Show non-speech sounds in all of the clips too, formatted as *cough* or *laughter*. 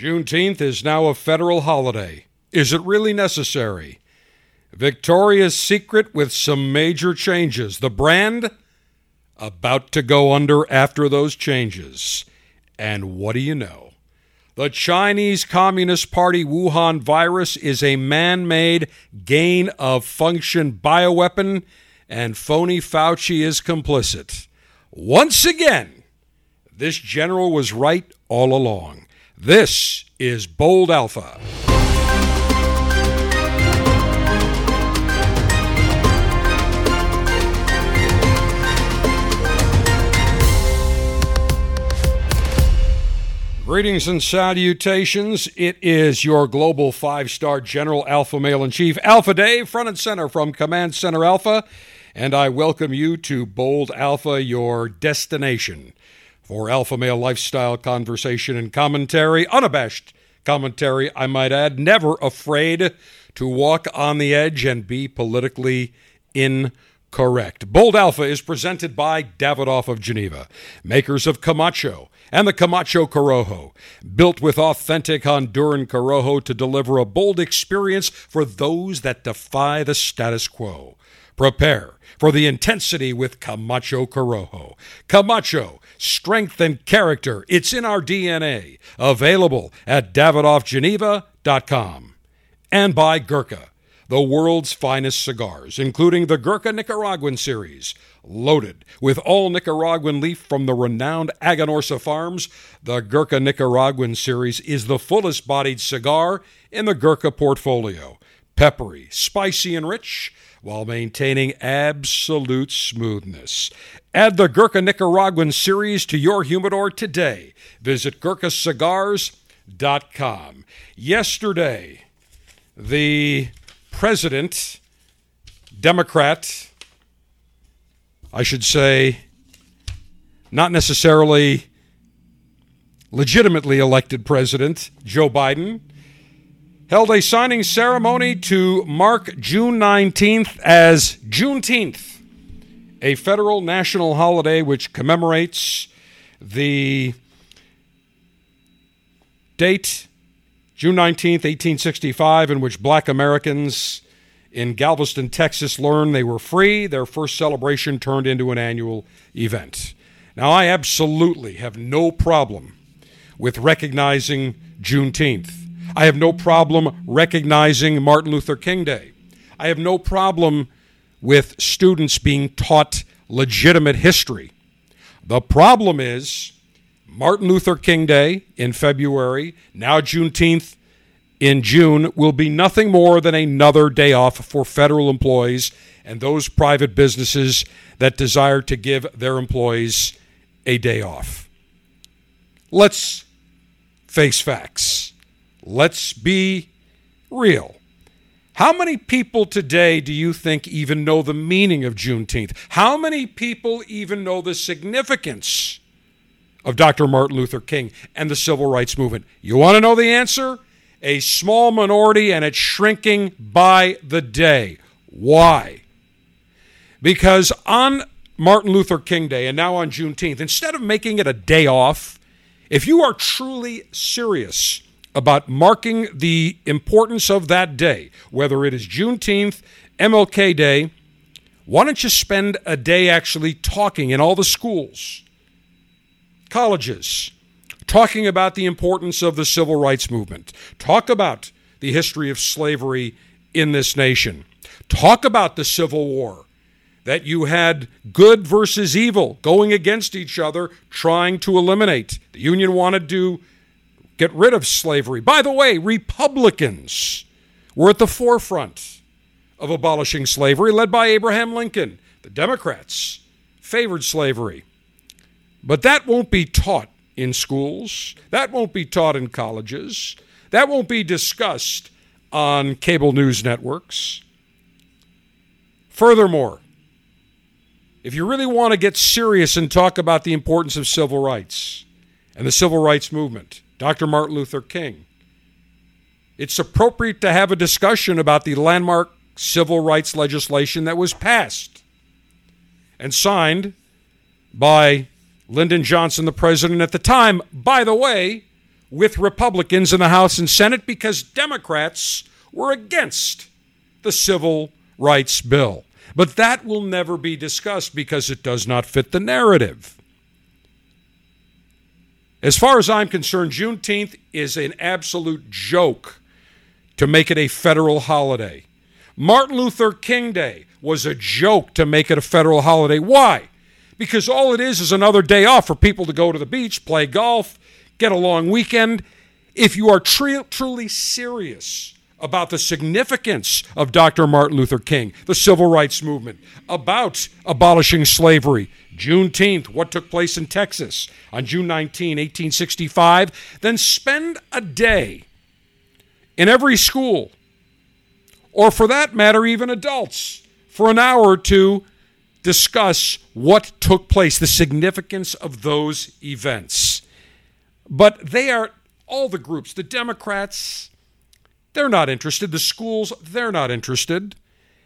Juneteenth is now a federal holiday. Is it really necessary? Victoria's Secret with some major changes. The brand about to go under after those changes. And what do you know? The Chinese Communist Party Wuhan virus is a man made gain of function bioweapon, and phony Fauci is complicit. Once again, this general was right all along. This is Bold Alpha. Greetings and salutations. It is your global five star general alpha male in chief, Alpha Dave, front and center from Command Center Alpha, and I welcome you to Bold Alpha, your destination for alpha male lifestyle conversation and commentary, unabashed commentary, I might add, never afraid to walk on the edge and be politically incorrect. Bold Alpha is presented by Davidoff of Geneva, makers of Camacho and the Camacho Corojo, built with authentic Honduran Corojo to deliver a bold experience for those that defy the status quo. Prepare for the intensity with Camacho Corojo. Camacho, strength and character. It's in our DNA. Available at davidoffgeneva.com. And by Gurkha, the world's finest cigars, including the Gurkha Nicaraguan series. Loaded with all Nicaraguan leaf from the renowned Aganorsa Farms, the Gurkha Nicaraguan series is the fullest bodied cigar in the Gurkha portfolio. Peppery, spicy, and rich while maintaining absolute smoothness. Add the Gurkha Nicaraguan series to your humidor today. Visit GurkhaCigars.com. Yesterday, the president, Democrat, I should say, not necessarily legitimately elected president, Joe Biden, held a signing ceremony to mark June 19th as Juneteenth, a federal national holiday which commemorates the date, June 19th, 1865, in which black Americans in Galveston, Texas learned they were free. Their first celebration turned into an annual event. Now, I absolutely have no problem with recognizing Juneteenth. I have no problem recognizing Martin Luther King Day. I have no problem with students being taught legitimate history. The problem is Martin Luther King Day in February, now Juneteenth in June, will be nothing more than another day off for federal employees and those private businesses that desire to give their employees a day off. Let's face facts. Let's be real. How many people today do you think even know the meaning of Juneteenth? How many people even know the significance of Dr. Martin Luther King and the civil rights movement? You want to know the answer? A small minority, and it's shrinking by the day. Why? Because on Martin Luther King Day and now on Juneteenth, instead of making it a day off, if you are truly serious about marking the importance of that day, whether it is Juneteenth, MLK Day, why don't you spend a day actually talking in all the schools, colleges, talking about the importance of the civil rights movement? Talk about the history of slavery in this nation. Talk about the Civil War, that you had good versus evil going against each other, trying to eliminate. The Union wanted to get rid of slavery. By the way, Republicans were at the forefront of abolishing slavery, led by Abraham Lincoln. The Democrats favored slavery. But that won't be taught in schools, that won't be taught in colleges, that won't be discussed on cable news networks. Furthermore, if you really want to get serious and talk about the importance of civil rights and the civil rights movement, Dr. Martin Luther King. It's appropriate to have a discussion about the landmark civil rights legislation that was passed and signed by Lyndon Johnson, the president at the time, by the way, with Republicans in the House and Senate because Democrats were against the Civil Rights Bill. But that will never be discussed because it does not fit the narrative. As far as I'm concerned, Juneteenth is an absolute joke to make it a federal holiday. Martin Luther King Day was a joke to make it a federal holiday. Why? Because all it is is another day off for people to go to the beach, play golf, get a long weekend. If you are truly serious about the significance of Dr. Martin Luther King, the civil rights movement, about abolishing slavery, Juneteenth, what took place in Texas on June 19, 1865, then spend a day in every school, or for that matter, even adults, for an hour or two, discuss what took place, the significance of those events. But they are all the groups, the Democrats, they're not interested. The schools, they're not interested.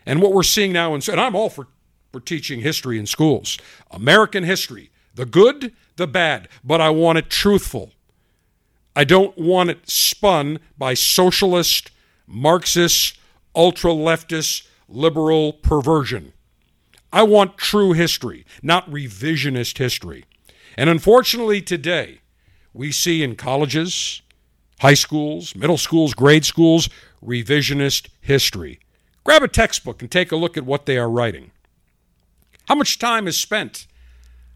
And what we're seeing now, and I'm all for for teaching history in schools. American history, the good, the bad, but I want it truthful. I don't want it spun by socialist, Marxist, ultra leftist, liberal perversion. I want true history, not revisionist history. And unfortunately, today, we see in colleges, high schools, middle schools, grade schools, revisionist history. Grab a textbook and take a look at what they are writing. How much time is spent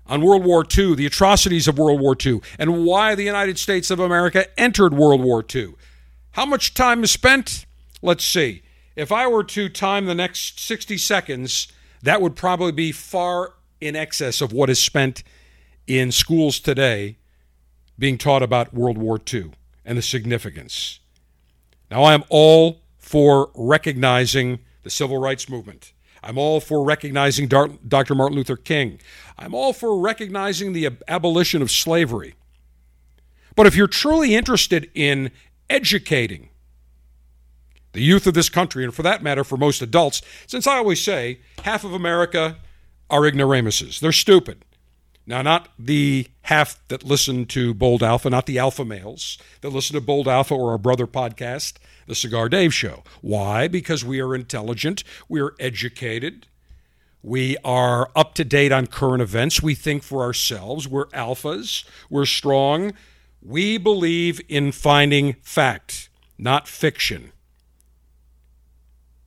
on World War II, the atrocities of World War II, and why the United States of America entered World War II? How much time is spent? Let's see. If I were to time the next 60 seconds, that would probably be far in excess of what is spent in schools today being taught about World War II and the significance. Now, I am all for recognizing the civil rights movement. I'm all for recognizing Dr. Martin Luther King. I'm all for recognizing the abolition of slavery. But if you're truly interested in educating the youth of this country, and for that matter, for most adults, since I always say half of America are ignoramuses, they're stupid. Now, not the half that listen to Bold Alpha, not the alpha males that listen to Bold Alpha or our brother podcast, The Cigar Dave Show. Why? Because we are intelligent, we are educated, we are up to date on current events, we think for ourselves, we're alphas, we're strong. We believe in finding fact, not fiction.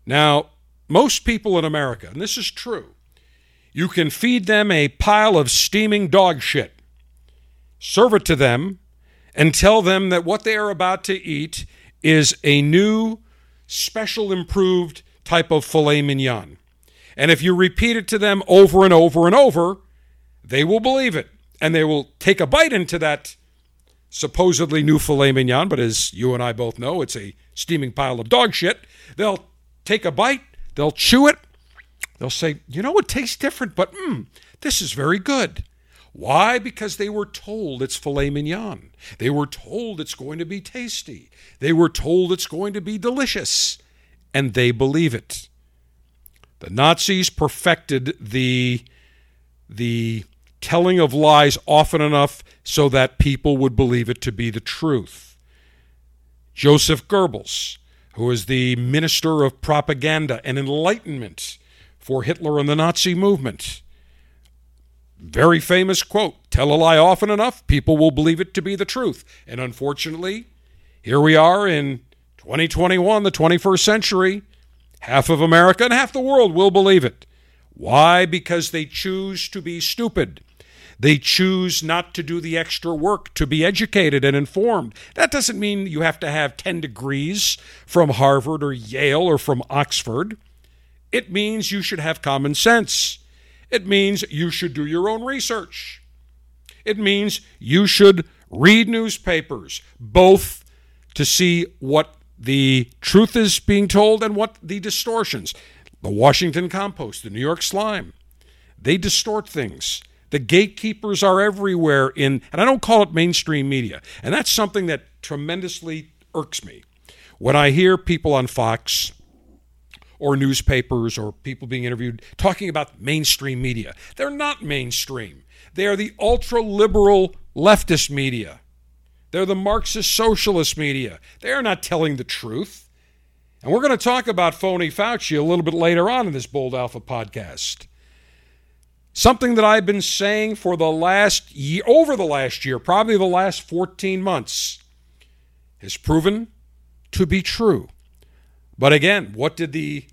Now, most people in America, and this is true, you can feed them a pile of steaming dog shit, serve it to them, and tell them that what they are about to eat is a new, special, improved type of filet mignon. And if you repeat it to them over and over and over, they will believe it. And they will take a bite into that supposedly new filet mignon, but as you and I both know, it's a steaming pile of dog shit. They'll take a bite, they'll chew it, They'll say, you know, it tastes different, but mm, this is very good. Why? Because they were told it's filet mignon. They were told it's going to be tasty. They were told it's going to be delicious. And they believe it. The Nazis perfected the, the telling of lies often enough so that people would believe it to be the truth. Joseph Goebbels, who is the minister of propaganda and enlightenment for Hitler and the Nazi movement. Very famous quote Tell a lie often enough, people will believe it to be the truth. And unfortunately, here we are in 2021, the 21st century. Half of America and half the world will believe it. Why? Because they choose to be stupid. They choose not to do the extra work to be educated and informed. That doesn't mean you have to have 10 degrees from Harvard or Yale or from Oxford. It means you should have common sense. It means you should do your own research. It means you should read newspapers, both to see what the truth is being told and what the distortions. The Washington Compost, the New York Slime, they distort things. The gatekeepers are everywhere in, and I don't call it mainstream media. And that's something that tremendously irks me. When I hear people on Fox or newspapers or people being interviewed talking about mainstream media. They're not mainstream. They are the ultra liberal leftist media. They're the Marxist socialist media. They are not telling the truth. And we're going to talk about phony Fauci a little bit later on in this Bold Alpha podcast. Something that I've been saying for the last year, over the last year, probably the last 14 months, has proven to be true. But again, what did the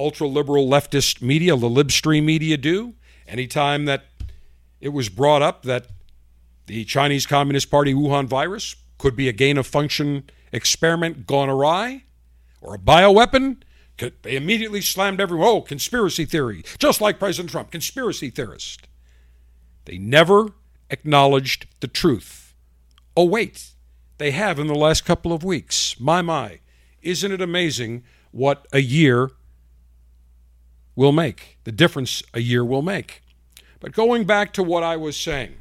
ultra liberal leftist media, the libstream media, do? Anytime that it was brought up that the Chinese Communist Party Wuhan virus could be a gain of function experiment gone awry or a bioweapon, they immediately slammed everyone. Oh, conspiracy theory, just like President Trump, conspiracy theorist. They never acknowledged the truth. Oh, wait, they have in the last couple of weeks. My, my. Isn't it amazing what a year will make, the difference a year will make? But going back to what I was saying,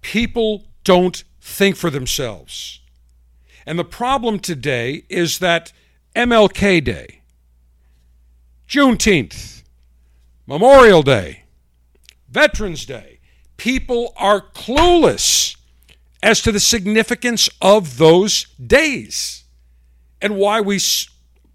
people don't think for themselves. And the problem today is that MLK Day, Juneteenth, Memorial Day, Veterans Day, people are clueless as to the significance of those days and why we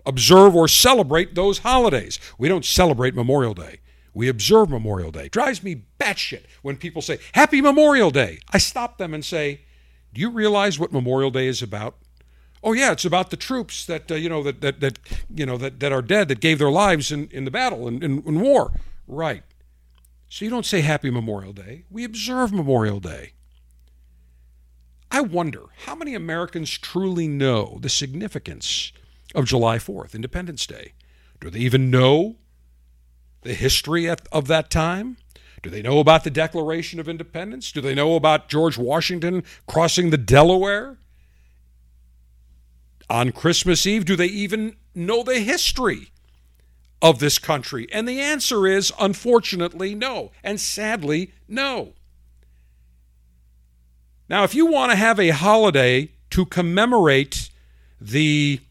observe or celebrate those holidays. We don't celebrate Memorial Day. We observe Memorial Day. Drives me batshit when people say, Happy Memorial Day. I stop them and say, Do you realize what Memorial Day is about? Oh yeah, it's about the troops that uh, you know that, that that you know that, that are dead that gave their lives in, in the battle in, in, in war. Right. So you don't say Happy Memorial Day. We observe Memorial Day. I wonder how many Americans truly know the significance of July 4th, Independence Day. Do they even know the history of that time? Do they know about the Declaration of Independence? Do they know about George Washington crossing the Delaware? on Christmas Eve? Do they even know the history of this country? And the answer is unfortunately no, and sadly no. Now, if you want to have a holiday to commemorate the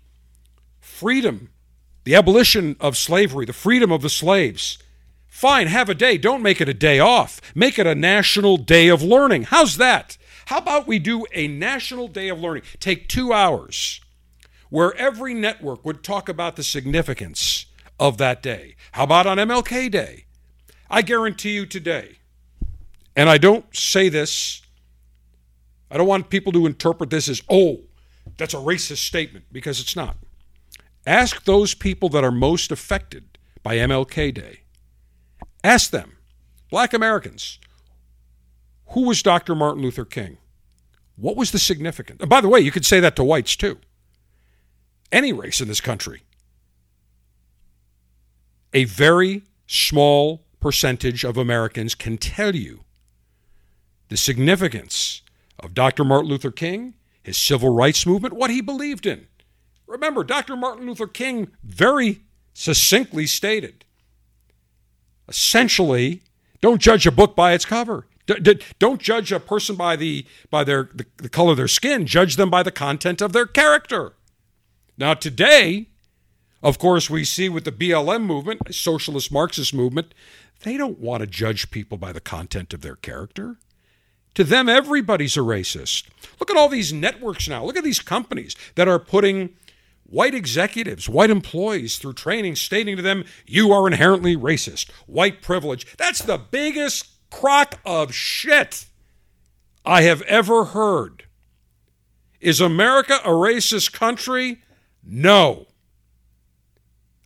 freedom, the abolition of slavery, the freedom of the slaves, fine, have a day. Don't make it a day off. Make it a national day of learning. How's that? How about we do a national day of learning? Take two hours where every network would talk about the significance of that day. How about on MLK Day? I guarantee you today, and I don't say this, I don't want people to interpret this as, oh, that's a racist statement, because it's not. Ask those people that are most affected by MLK Day. Ask them, black Americans, who was Dr. Martin Luther King? What was the significance? And by the way, you could say that to whites too any race in this country. A very small percentage of Americans can tell you the significance of Dr. Martin Luther King, his civil rights movement, what he believed in. Remember, Dr. Martin Luther King very succinctly stated essentially, don't judge a book by its cover. don't judge a person by the by their the, the color of their skin. Judge them by the content of their character. Now, today, of course, we see with the BLM movement, socialist Marxist movement, they don't want to judge people by the content of their character. To them, everybody's a racist. Look at all these networks now. Look at these companies that are putting white executives, white employees through training, stating to them, you are inherently racist, white privilege. That's the biggest crock of shit I have ever heard. Is America a racist country? No.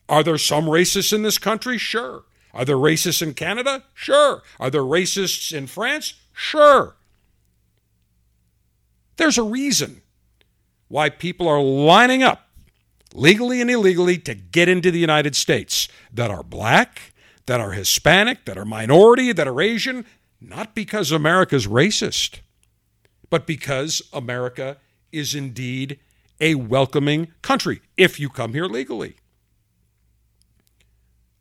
Are there some racists in this country? Sure. Are there racists in Canada? Sure. Are there racists in France? Sure. There's a reason why people are lining up, legally and illegally, to get into the United States that are black, that are Hispanic, that are minority, that are Asian, not because America's racist, but because America is indeed a welcoming country if you come here legally.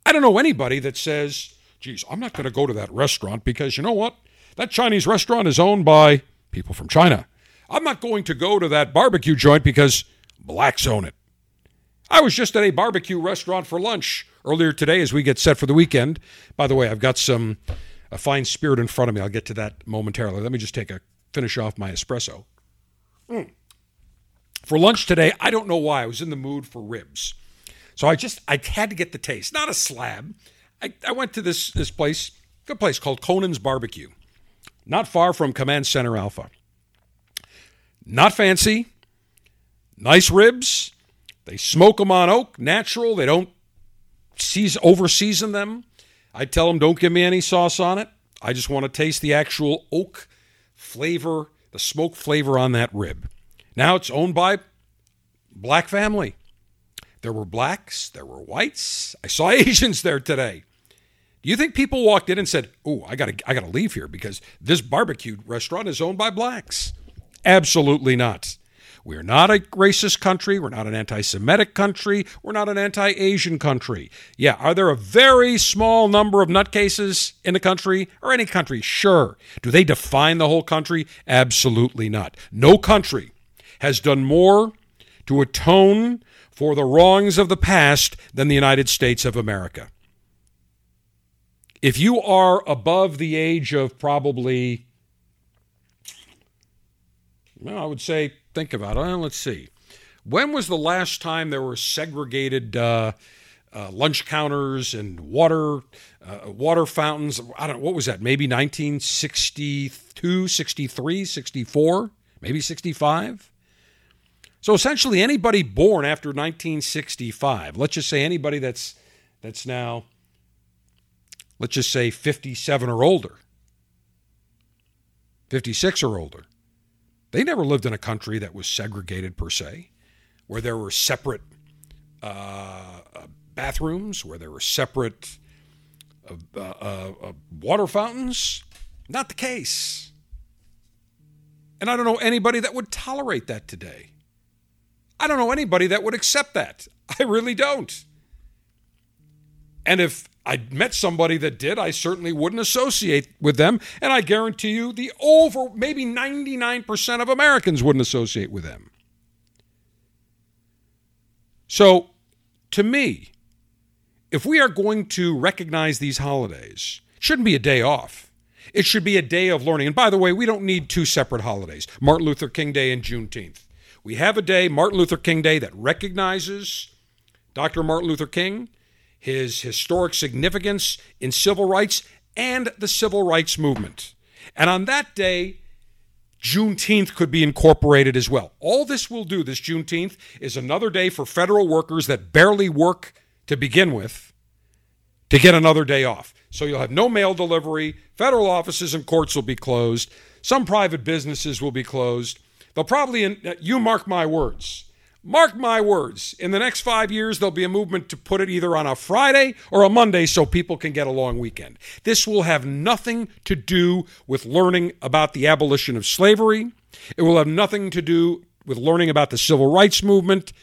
I don't know anybody that says, geez, I'm not going to go to that restaurant because you know what? That Chinese restaurant is owned by people from China. I'm not going to go to that barbecue joint because blacks own it. I was just at a barbecue restaurant for lunch earlier today as we get set for the weekend. By the way, I've got some a fine spirit in front of me. I'll get to that momentarily. Let me just take a finish off my espresso. Mm. For lunch today, I don't know why, I was in the mood for ribs. So I just I had to get the taste, not a slab. I, I went to this this place, good place called Conan's Barbecue, not far from Command Center Alpha. Not fancy, nice ribs. They smoke them on oak, natural. They don't season, over season them. I tell them don't give me any sauce on it. I just want to taste the actual oak flavor, the smoke flavor on that rib. Now it's owned by black family. There were blacks, there were whites. I saw *laughs* Asians there today. Do you think people walked in and said, "Oh, I got to I got to leave here because this barbecue restaurant is owned by blacks?" Absolutely not. We're not a racist country. We're not an anti Semitic country. We're not an anti Asian country. Yeah, are there a very small number of nutcases in the country or any country? Sure. Do they define the whole country? Absolutely not. No country has done more to atone for the wrongs of the past than the United States of America. If you are above the age of probably, well, I would say, think about it. let's see. When was the last time there were segregated uh, uh, lunch counters and water uh, water fountains? I don't. Know. What was that? Maybe 1962, 63, 64, maybe 65. So essentially, anybody born after 1965, let's just say anybody that's that's now, let's just say 57 or older, 56 or older, they never lived in a country that was segregated per se, where there were separate uh, uh bathrooms, where there were separate uh, uh, uh, water fountains. Not the case. And I don't know anybody that would tolerate that today. I don't know anybody that would accept that. *laughs* I really don't. And if I met somebody that did, I certainly wouldn't associate with them. And I guarantee you, the over, maybe 99% of Americans wouldn't associate with them. So, to me, if we are going to recognize these holidays, it shouldn't be a day off. It should be a day of learning. And by the way, we don't need two separate holidays Martin Luther King Day and Juneteenth. We have a day, Martin Luther King Day, that recognizes Dr. Martin Luther King, his historic significance in civil rights, and the civil rights movement. And on that day, Juneteenth could be incorporated as well. All this will do, this Juneteenth, is another day for federal workers that barely work to begin with to get another day off. So you'll have no mail delivery, federal offices and courts will be closed, some private businesses will be closed. They'll probably, uh, you mark my words, mark my words, in the next five years, there'll be a movement to put it either on a Friday or a Monday so people can get a long weekend. This will have nothing to do with learning about the abolition of slavery. It will have nothing to do with learning about the civil rights movement.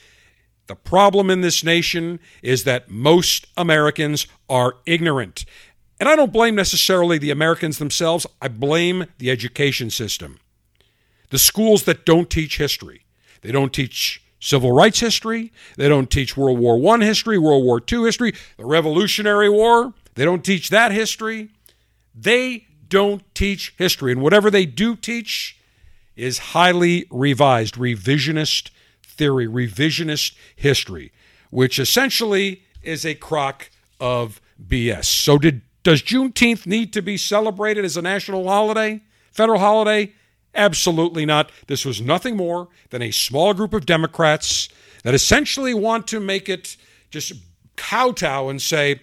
The problem in this nation is that most Americans are ignorant. And I don't blame necessarily the Americans themselves, I blame the education system the schools that don't teach history. They don't teach civil rights history. They don't teach World War I history, World War II history, the Revolutionary War. They don't teach that history. They don't teach history. And whatever they do teach is highly revised, revisionist theory, revisionist history, which essentially is a crock of BS. So, did, does Juneteenth need to be celebrated as a national holiday, federal holiday? Absolutely not. This was nothing more than a small group of Democrats that essentially want to make it just kowtow and say,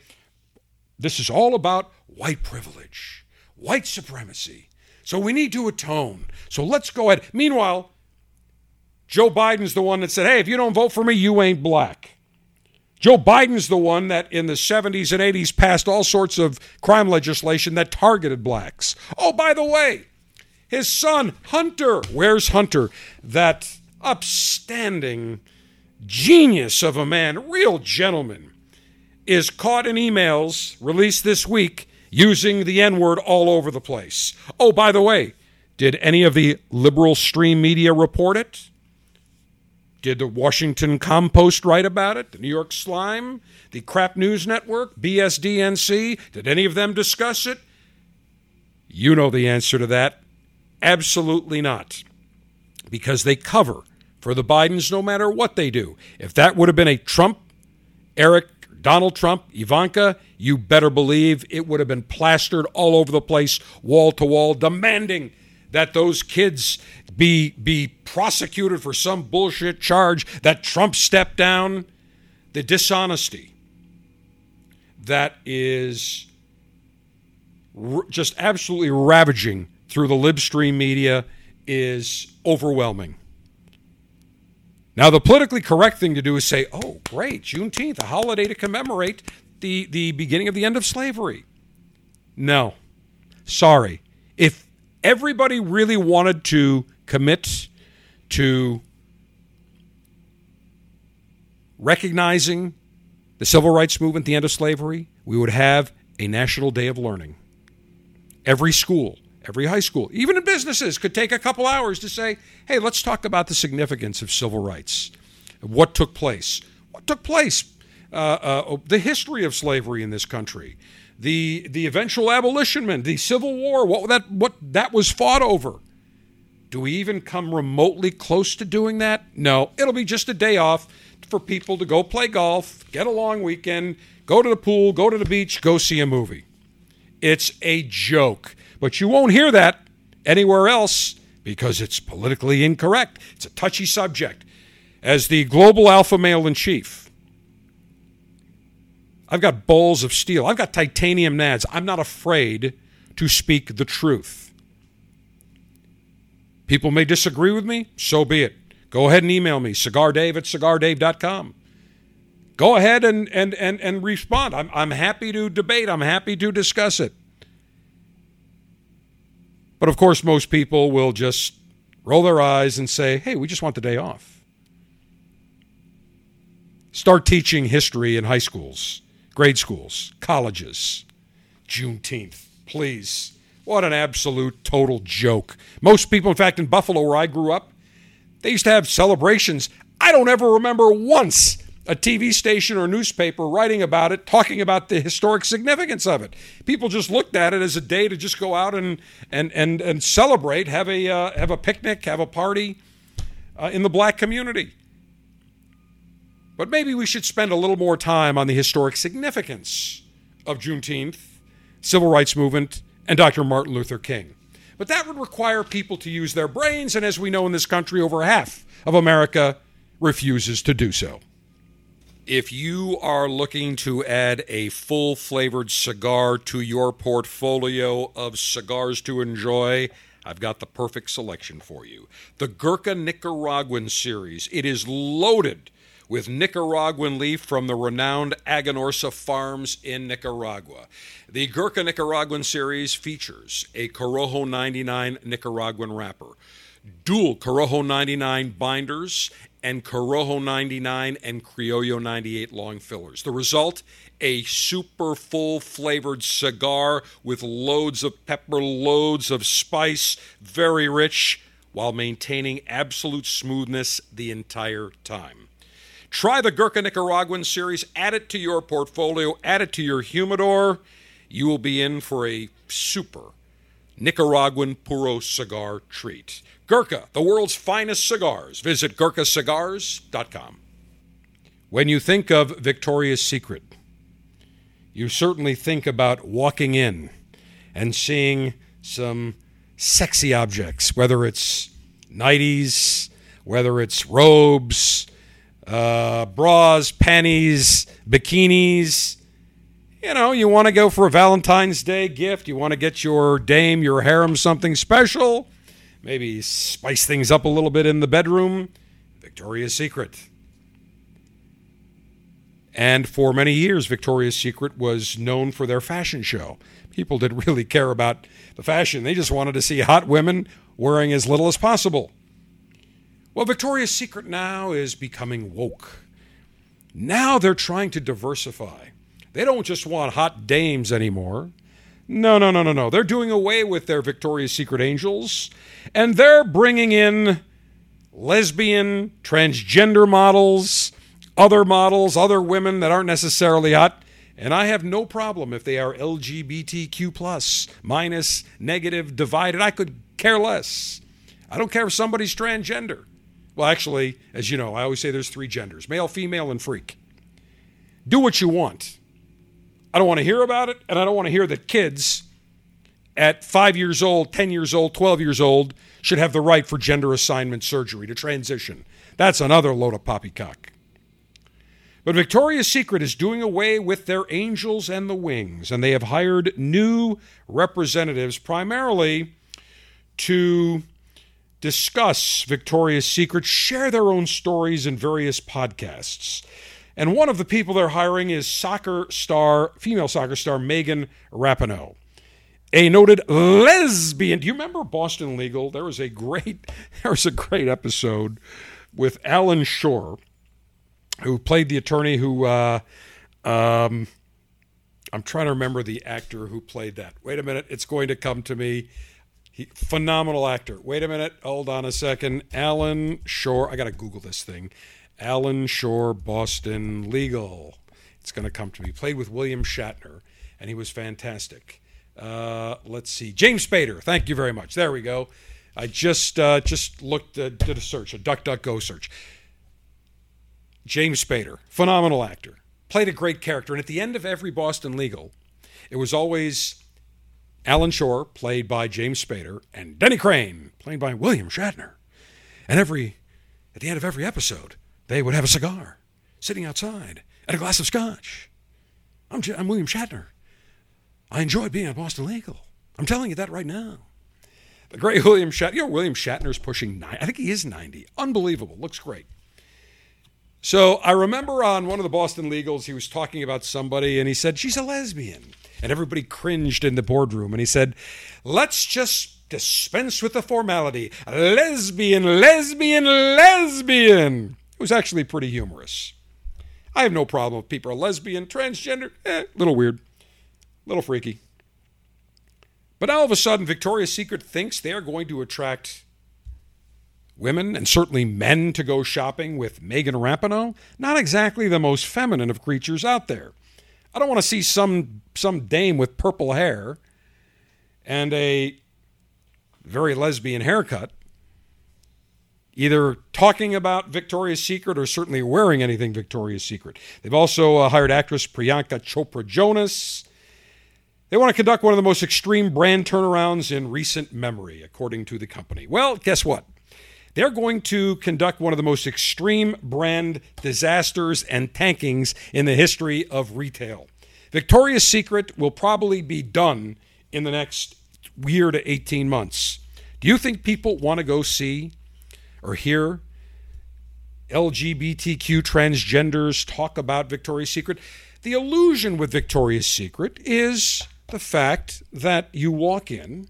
this is all about white privilege, white supremacy. So we need to atone. So let's go ahead. Meanwhile, Joe Biden's the one that said, hey, if you don't vote for me, you ain't black. Joe Biden's the one that in the 70s and 80s passed all sorts of crime legislation that targeted blacks. Oh, by the way, his son, Hunter, where's Hunter? That upstanding genius of a man, real gentleman, is caught in emails released this week using the N word all over the place. Oh, by the way, did any of the liberal stream media report it? Did the Washington Compost write about it? The New York Slime? The Crap News Network? BSDNC? Did any of them discuss it? You know the answer to that. Absolutely not. because they cover for the Bidens no matter what they do. If that would have been a Trump, Eric, Donald Trump, Ivanka, you better believe it would have been plastered all over the place, wall to wall, demanding that those kids be be prosecuted for some bullshit charge that Trump stepped down. The dishonesty that is just absolutely ravaging through the libstream media is overwhelming. Now, the politically correct thing to do is say, oh, great, Juneteenth, a holiday to commemorate the, the beginning of the end of slavery. No. Sorry. If everybody really wanted to commit to recognizing the civil rights movement, the end of slavery, we would have a national day of learning. Every school, every high school, even in businesses, could take a couple hours to say, hey, let's talk about the significance of civil rights. What took place? What took place? Uh, uh, the history of slavery in this country, the the eventual abolitionment, the Civil War, what that what that was fought over. Do we even come remotely close to doing that? No, it'll be just a day off for people to go play golf, get a long weekend, go to the pool, go to the beach, go see a movie. It's a joke. But you won't hear that anywhere else because it's politically incorrect. It's a touchy subject. As the global alpha male in chief, I've got balls of steel. I've got titanium nads. I'm not afraid to speak the truth. People may disagree with me, so be it. Go ahead and email me, cigardave at cigardave.com. Go ahead and, and, and, and respond. I'm, I'm happy to debate, I'm happy to discuss it. But of course, most people will just roll their eyes and say, hey, we just want the day off. Start teaching history in high schools, grade schools, colleges. Juneteenth, please. What an absolute total joke. Most people, in fact, in Buffalo, where I grew up, they used to have celebrations. I don't ever remember once a TV station or newspaper writing about it, talking about the historic significance of it. People just looked at it as a day to just go out and and and, and celebrate, have a uh, have a picnic, have a party uh, in the black community. But maybe we should spend a little more time on the historic significance of Juneteenth, civil rights movement, and Dr. Martin Luther King. But that would require people to use their brains, and as we know in this country, over half of America refuses to do so. If you are looking to add a full flavored cigar to your portfolio of cigars to enjoy, I've got the perfect selection for you. The Gurkha Nicaraguan series. It is loaded with Nicaraguan leaf from the renowned Aganorsa farms in Nicaragua. The Gurkha Nicaraguan series features a Corojo 99 Nicaraguan wrapper, dual Corojo 99 binders, and Corojo 99 and Criollo 98 long fillers. The result? A super full flavored cigar with loads of pepper, loads of spice, very rich, while maintaining absolute smoothness the entire time. Try the Gurkha Nicaraguan series, add it to your portfolio, add it to your humidor. You will be in for a super Nicaraguan Puro cigar treat. Gurkha, the world's finest cigars. Visit GurkhaCigars.com. When you think of Victoria's Secret, you certainly think about walking in and seeing some sexy objects, whether it's nighties, whether it's robes, uh, bras, panties, bikinis. You know, you want to go for a Valentine's Day gift. You want to get your dame, your harem something special. Maybe spice things up a little bit in the bedroom. Victoria's Secret. And for many years, Victoria's Secret was known for their fashion show. People didn't really care about the fashion, they just wanted to see hot women wearing as little as possible. Well, Victoria's Secret now is becoming woke. Now they're trying to diversify. They don't just want hot dames anymore. No, no, no, no, no. They're doing away with their Victoria's Secret angels and they're bringing in lesbian, transgender models, other models, other women that aren't necessarily hot. And I have no problem if they are LGBTQ plus, minus, negative, divided. I could care less. I don't care if somebody's transgender. Well, actually, as you know, I always say there's three genders male, female, and freak. Do what you want. I don't want to hear about it, and I don't want to hear that kids at five years old, 10 years old, 12 years old should have the right for gender assignment surgery to transition. That's another load of poppycock. But Victoria's Secret is doing away with their angels and the wings, and they have hired new representatives primarily to discuss Victoria's Secret, share their own stories in various podcasts. And one of the people they're hiring is soccer star, female soccer star Megan Rapinoe, a noted lesbian. Do you remember Boston Legal? There was a great, *laughs* there was a great episode with Alan Shore, who played the attorney who, uh, um, I'm trying to remember the actor who played that. Wait a minute, it's going to come to me. He, phenomenal actor. Wait a minute. Hold on a second. Alan Shore. I got to Google this thing. Alan Shore, Boston Legal. It's going to come to me. Played with William Shatner, and he was fantastic. Uh, let's see. James Spader. Thank you very much. There we go. I just uh, just looked uh, did a search, a DuckDuckGo search. James Spader, phenomenal actor, played a great character, and at the end of every Boston Legal, it was always Alan Shore, played by James Spader, and Denny Crane, played by William Shatner. And every, at the end of every episode, they would have a cigar sitting outside and a glass of scotch. I'm, J- I'm William Shatner. I enjoy being on Boston Legal. I'm telling you that right now. The great William Shatner. You know, William Shatner's pushing nine. I think he is 90. Unbelievable. Looks great. So I remember on one of the Boston Legals, he was talking about somebody and he said, She's a lesbian and everybody cringed in the boardroom. And he said, Let's just dispense with the formality. Lesbian, lesbian, lesbian. It was actually pretty humorous. I have no problem if people are lesbian, transgender, eh, little weird, little freaky. But all of a sudden, Victoria's Secret thinks they're going to attract women and certainly men to go shopping with Megan Rapinoe. Not exactly the most feminine of creatures out there. I don't want to see some some dame with purple hair and a very lesbian haircut either talking about Victoria's Secret or certainly wearing anything Victoria's Secret. They've also uh, hired actress Priyanka Chopra Jonas. They want to conduct one of the most extreme brand turnarounds in recent memory, according to the company. Well, guess what? They're going to conduct one of the most extreme brand disasters and tankings in the history of retail. Victoria's Secret will probably be done in the next year to 18 months. Do you think people want to go see or hear LGBTQ transgenders talk about Victoria's Secret? The illusion with Victoria's Secret is the fact that you walk in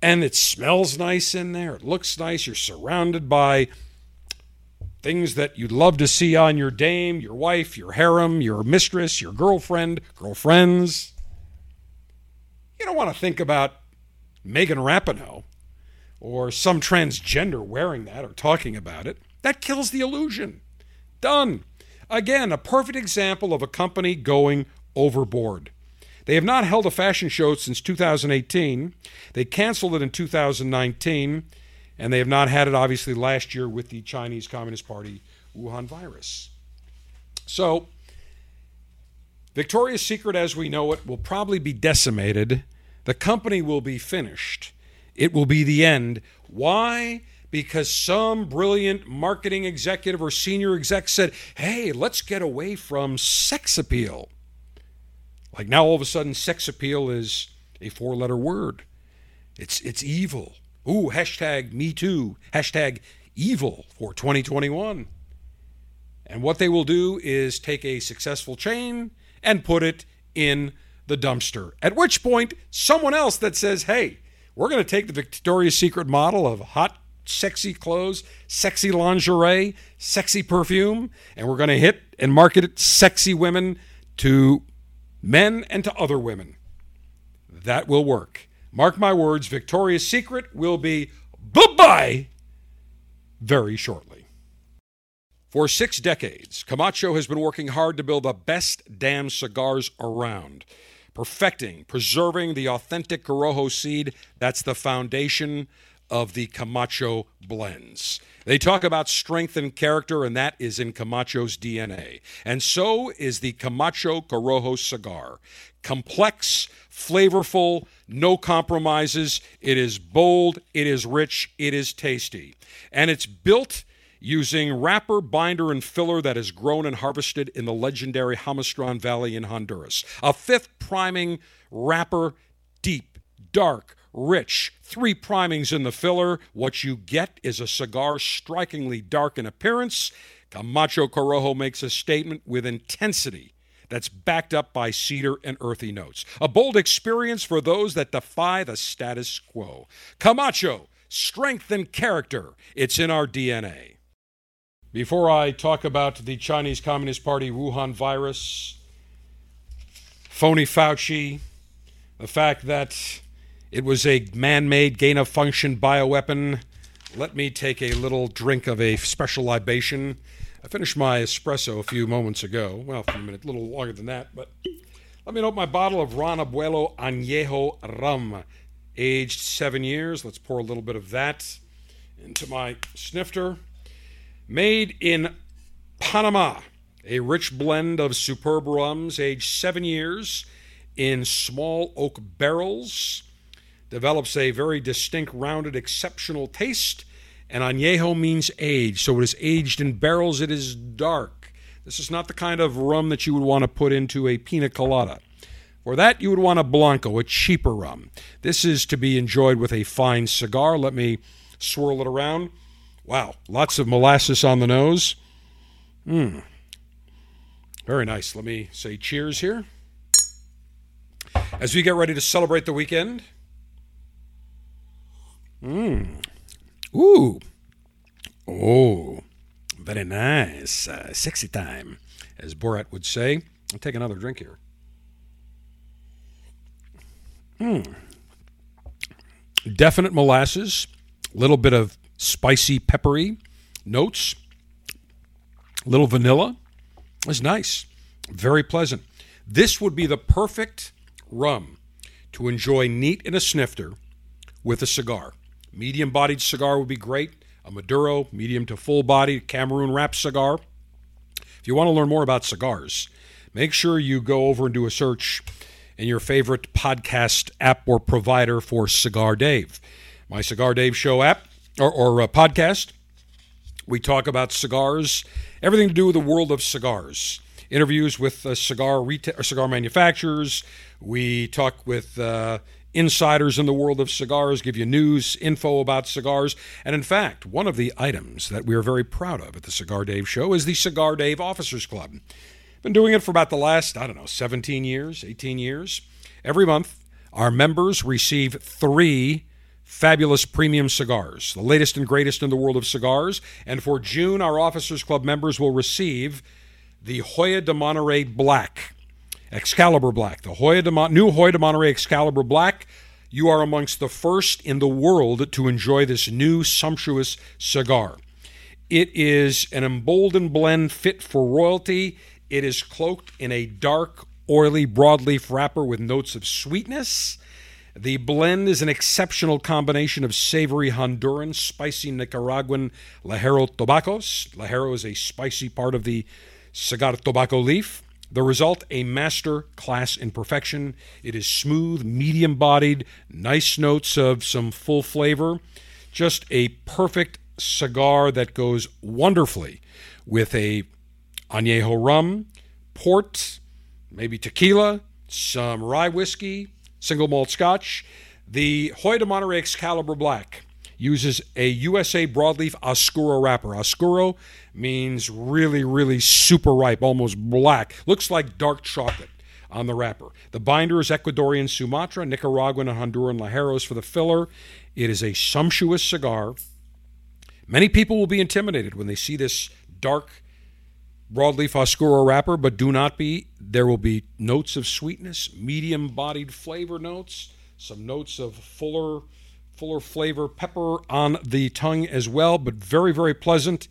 and it smells nice in there. It looks nice. You're surrounded by things that you'd love to see on your dame, your wife, your harem, your mistress, your girlfriend, girlfriends. You don't want to think about Megan Rapinoe or some transgender wearing that or talking about it. That kills the illusion. Done. Again, a perfect example of a company going overboard. They have not held a fashion show since 2018. They canceled it in 2019, and they have not had it obviously last year with the Chinese Communist Party Wuhan virus. So, Victoria's Secret as we know it will probably be decimated. The company will be finished. It will be the end. Why? Because some brilliant marketing executive or senior exec said, hey, let's get away from sex appeal. Like now, all of a sudden, sex appeal is a four letter word. It's, it's evil. Ooh, hashtag me too. Hashtag evil for 2021. And what they will do is take a successful chain and put it in the dumpster. At which point, someone else that says, hey, we're going to take the Victoria's Secret model of hot, sexy clothes, sexy lingerie, sexy perfume, and we're going to hit and market it sexy women to men and to other women. That will work. Mark my words, Victoria's Secret will be bye bye very shortly. For six decades, Camacho has been working hard to build the best damn cigars around, perfecting, preserving the authentic Corojo seed. That's the foundation of the Camacho blends. They talk about strength and character, and that is in Camacho's DNA. And so is the Camacho Corojo cigar. Complex, flavorful, no compromises. It is bold, it is rich, it is tasty. And it's built using wrapper, binder, and filler that is grown and harvested in the legendary Jamastran Valley in Honduras. A fifth priming wrapper, deep, dark, rich. Three primings in the filler. What you get is a cigar strikingly dark in appearance. Camacho Corojo makes a statement with intensity that's backed up by cedar and earthy notes. A bold experience for those that defy the status quo. Camacho, strength and character. It's in our DNA. Before I talk about the Chinese Communist Party Wuhan virus, phony Fauci, the fact that it was a man made gain of function bioweapon. Let me take a little drink of a special libation. I finished my espresso a few moments ago. Well, a few minutes, a little longer than that, but let me open my bottle of Ron Abuelo Añejo rum, aged seven years. Let's pour a little bit of that into my snifter. Made in Panama, a rich blend of superb rums, aged seven years in small oak barrels develops a very distinct, rounded, exceptional taste. And añejo means age, so it is aged in barrels. It is dark. This is not the kind of rum that you would want to put into a pina colada. For that, you would want a Blanco, a cheaper rum. This is to be enjoyed with a fine cigar. Let me swirl it around. Wow, lots of molasses on the nose. Mmm. Very nice. Let me say cheers here. As we get ready to celebrate the weekend, Mmm. Ooh. Oh. Very nice. Uh, sexy time, as Borat would say. I'll take another drink here. Mmm. Definite molasses, little bit of spicy, peppery notes, a little vanilla. It's nice. Very pleasant. This would be the perfect rum to enjoy neat in a snifter with a cigar. Medium bodied cigar would be great. A Maduro, medium to full bodied Cameroon wrap cigar. If you want to learn more about cigars, make sure you go over and do a search in your favorite podcast app or provider for Cigar Dave. My Cigar Dave show app or, or uh, podcast. We talk about cigars, everything to do with the world of cigars. Interviews with uh, cigar retail, cigar manufacturers. We talk with uh, insiders in the world of cigars, give you news, info about cigars. And in fact, one of the items that we are very proud of at the Cigar Dave Show is the Cigar Dave Officers Club. Been doing it for about the last, I don't know, 17 years, 18 years. Every month, our members receive three fabulous premium cigars, the latest and greatest in the world of cigars. And for June, our Officers Club members will receive the Hoya de Monterey Black. Excalibur Black, the Hoya de Mon- new Hoyo de Monterrey Excalibur Black. You are amongst the first in the world to enjoy this new sumptuous cigar. It is an emboldened blend fit for royalty. It is cloaked in a dark, oily broadleaf wrapper with notes of sweetness. The blend is an exceptional combination of savory Honduran, spicy Nicaraguan Ligero tobaccos. Ligero is a spicy part of the cigar tobacco leaf. The result, a master class in perfection. It is smooth, medium bodied, nice notes of some full flavor. Just a perfect cigar that goes wonderfully with a añejo rum, port, maybe tequila, some rye whiskey, single malt scotch. The Hoyo de Monterrey Excalibur Black uses a USA broadleaf Oscuro wrapper. Oscuro means really, really super ripe, almost black. Looks like dark chocolate on the wrapper. The binder is Ecuadorian Sumatra, Nicaraguan, and Honduran Ligeros for the filler. It is a sumptuous cigar. Many people will be intimidated when they see this dark broadleaf Oscuro wrapper, but do not be. There will be notes of sweetness, medium bodied flavor notes, some notes of fuller, fuller flavor, pepper on the tongue as well, but very, very pleasant.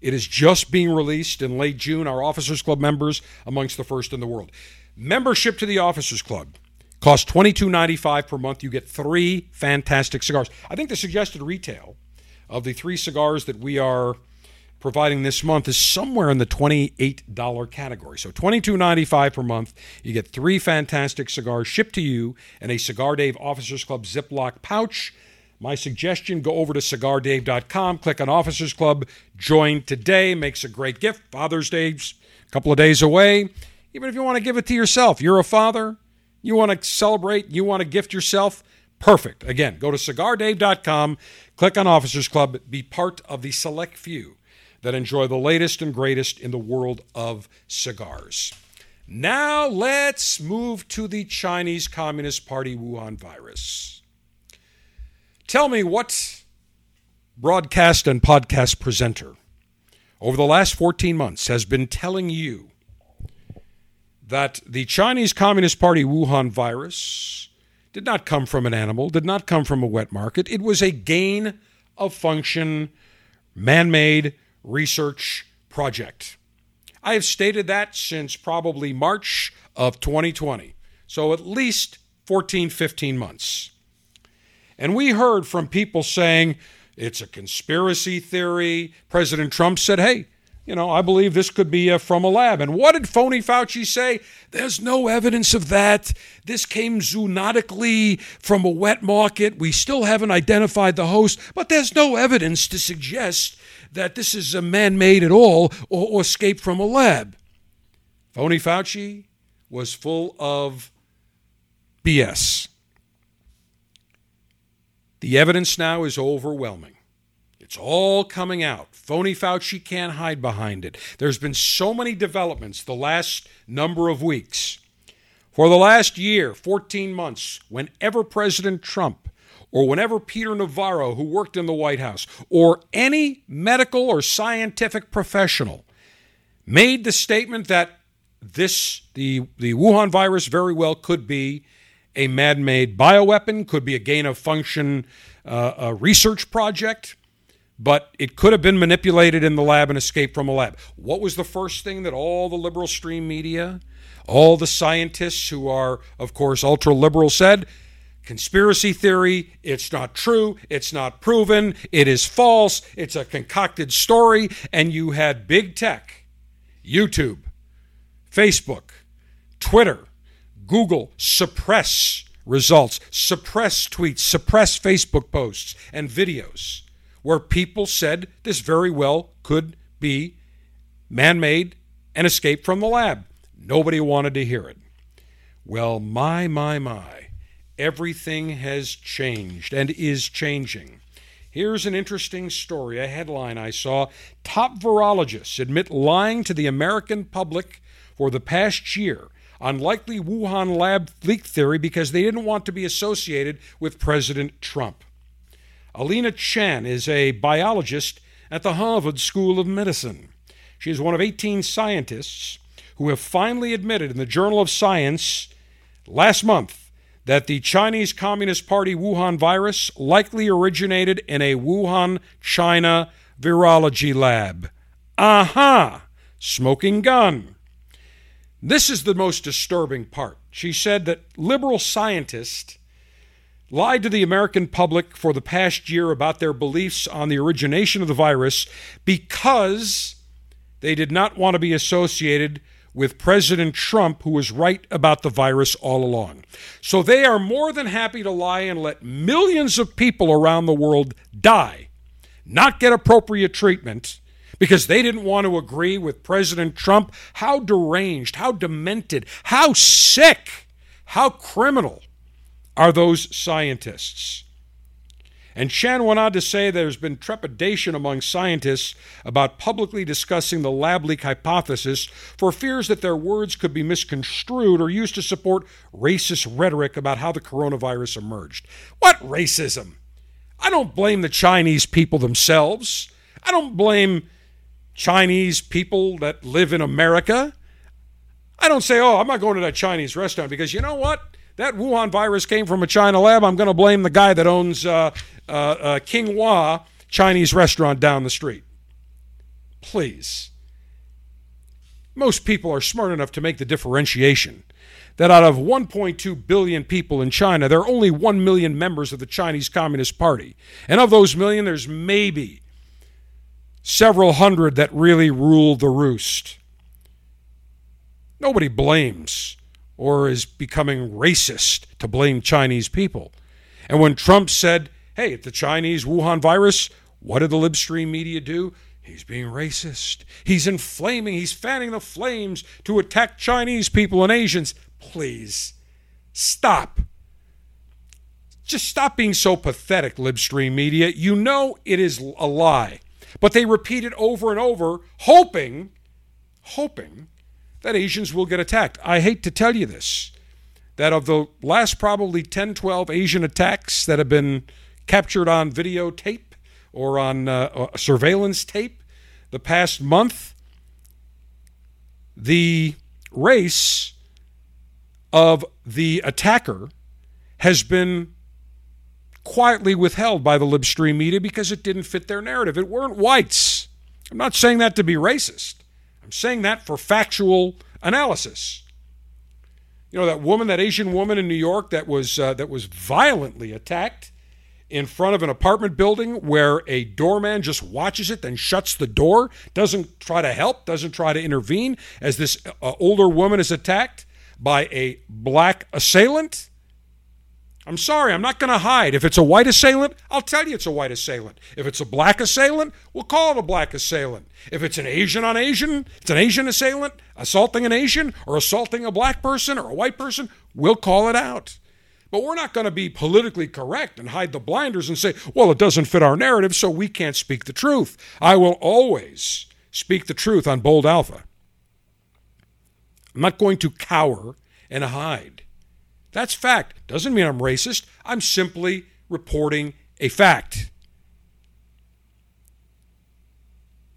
It is just being released in late June. Our Officers Club members amongst the first in the world. Membership to the Officers Club costs $22.95 per month. You get three fantastic cigars. I think the suggested retail of the three cigars that we are providing this month is somewhere in the $28 category. So $22.95 per month. You get three fantastic cigars shipped to you in a Cigar Dave Officers Club Ziploc pouch. My suggestion go over to cigardave.com, click on Officers Club, join today, makes a great gift. Father's Day's a couple of days away. Even if you want to give it to yourself, you're a father, you want to celebrate, you want to gift yourself, perfect. Again, go to cigardave.com, click on Officers Club, be part of the select few that enjoy the latest and greatest in the world of cigars. Now let's move to the Chinese Communist Party Wuhan virus. Tell me what broadcast and podcast presenter over the last 14 months has been telling you that the Chinese Communist Party Wuhan virus did not come from an animal, did not come from a wet market. It was a gain of function, man made research project. I have stated that since probably March of 2020, so at least 14, 15 months. And we heard from people saying it's a conspiracy theory. President Trump said, hey, you know, I believe this could be uh, from a lab. And what did phony Fauci say? There's no evidence of that. This came zoonotically from a wet market. We still haven't identified the host, but there's no evidence to suggest that this is a man made at all or, or escaped from a lab. Phony Fauci was full of BS. The evidence now is overwhelming. It's all coming out. Phony Fauci can't hide behind it. There's been so many developments the last number of weeks. For the last year, 14 months, whenever President Trump or whenever Peter Navarro, who worked in the White House, or any medical or scientific professional made the statement that this, the, the Wuhan virus, very well could be a man made bioweapon, could be a gain of function uh, research project but it could have been manipulated in the lab and escaped from a lab. What was the first thing that all the liberal stream media, all the scientists who are, of course, ultra liberal said? Conspiracy theory, it's not true, it's not proven, it is false, it's a concocted story, and you had big tech, YouTube, Facebook, Twitter, Google suppress results, suppress tweets, suppress Facebook posts and videos where people said this very well could be man made and escaped from the lab. Nobody wanted to hear it. Well, my, my, my, everything has changed and is changing. Here's an interesting story, a headline I saw. Top virologists admit lying to the American public for the past year on likely Wuhan lab leak theory because they didn't want to be associated with President Trump. Alina Chan is a biologist at the Harvard School of Medicine. She is one of 18 scientists who have finally admitted in the Journal of Science last month that the Chinese Communist Party Wuhan virus likely originated in a Wuhan, China virology lab. Aha! Smoking gun. This is the most disturbing part. She said that liberal scientists lied to the American public for the past year about their beliefs on the origination of the virus because they did not want to be associated with President Trump, who was right about the virus all along. So they are more than happy to lie and let millions of people around the world die, not get appropriate treatment. Because they didn't want to agree with President Trump. How deranged, how demented, how sick, how criminal are those scientists. And Chan went on to say there's been trepidation among scientists about publicly discussing the lab leak hypothesis for fears that their words could be misconstrued or used to support racist rhetoric about how the coronavirus emerged. What racism? I don't blame the Chinese people themselves. I don't blame Chinese people that live in America. I don't say, oh, I'm not going to that Chinese restaurant because you know what? that Wuhan virus came from a China lab, I'm going to blame the guy that owns uh, uh, uh, King Hua Chinese restaurant down the street. Please. Most people are smart enough to make the differentiation that out of 1.2 billion people in China, there are only 1 million members of the Chinese Communist Party. And of those million, there's maybe several hundred that really rule the roost. Nobody blames or is becoming racist to blame Chinese people. And when Trump said, hey, at the Chinese Wuhan virus, what did the libstream media do? He's being racist. He's inflaming, he's fanning the flames to attack Chinese people and Asians. Please stop. Just stop being so pathetic, libstream media. You know it is a lie. But they repeat it over and over, hoping, hoping that Asians will get attacked. I hate to tell you this, that of the last probably 10, 12 Asian attacks that have been captured on videotape or on uh, uh, surveillance tape the past month, the race of the attacker has been quietly withheld by the libstream media because it didn't fit their narrative. It weren't whites. I'm not saying that to be racist. I'm saying that for factual analysis. You know that woman, that Asian woman in New York that was uh, that was violently attacked in front of an apartment building where a doorman just watches it, then shuts the door, doesn't try to help, doesn't try to intervene as this uh, older woman is attacked by a black assailant. I'm sorry, I'm not going to hide. If it's a white assailant, I'll tell you it's a white assailant. If it's a black assailant, we'll call it a black assailant. If it's an Asian on Asian, it's an Asian assailant assaulting an Asian or assaulting a black person or a white person, we'll call it out. But we're not going to be politically correct and hide the blinders and say, well, it doesn't fit our narrative, so we can't speak the truth. I will always speak the truth on Bold Alpha. I'm not going to cower and hide. That's fact. Doesn't mean I'm racist. I'm simply reporting a fact.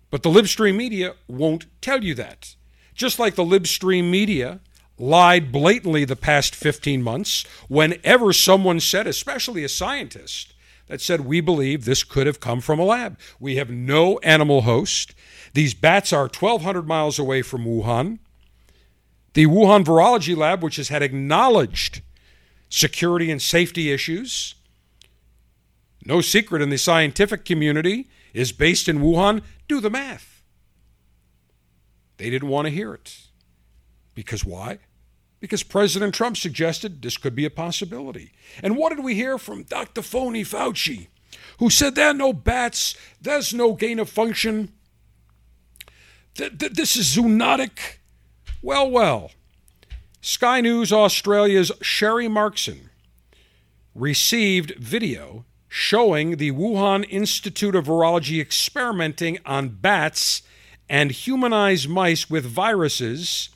But the libstream media won't tell you that. Just like the libstream media lied blatantly the past 15 months whenever someone said, especially a scientist, that said, We believe this could have come from a lab. We have no animal host. These bats are 1,200 miles away from Wuhan. The Wuhan Virology Lab, which has had acknowledged security and safety issues. No secret in the scientific community is based in Wuhan. Do the math. They didn't want to hear it. Because why? Because President Trump suggested this could be a possibility. And what did we hear from Dr. Phony Fauci, who said there are no bats, there's no gain of function, th- th- this is zoonotic? Well, well, Sky News Australia's Sharri Markson received video showing the Wuhan Institute of Virology experimenting on bats and humanized mice with viruses,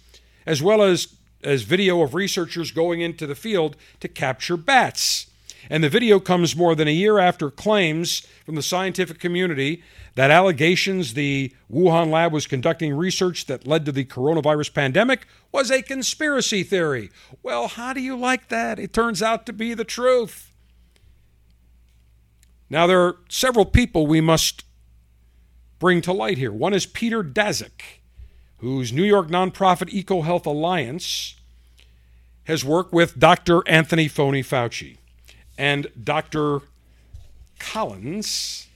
as well as, as video of researchers going into the field to capture bats. And the video comes more than a year after claims from the scientific community that allegations the Wuhan lab was conducting research that led to the coronavirus pandemic was a conspiracy theory. Well, how do you like that? It turns out to be the truth. Now, there are several people we must bring to light here. One is Peter Daszak, whose New York nonprofit EcoHealth Alliance has worked with Dr. Anthony Phony Fauci and Dr. Collins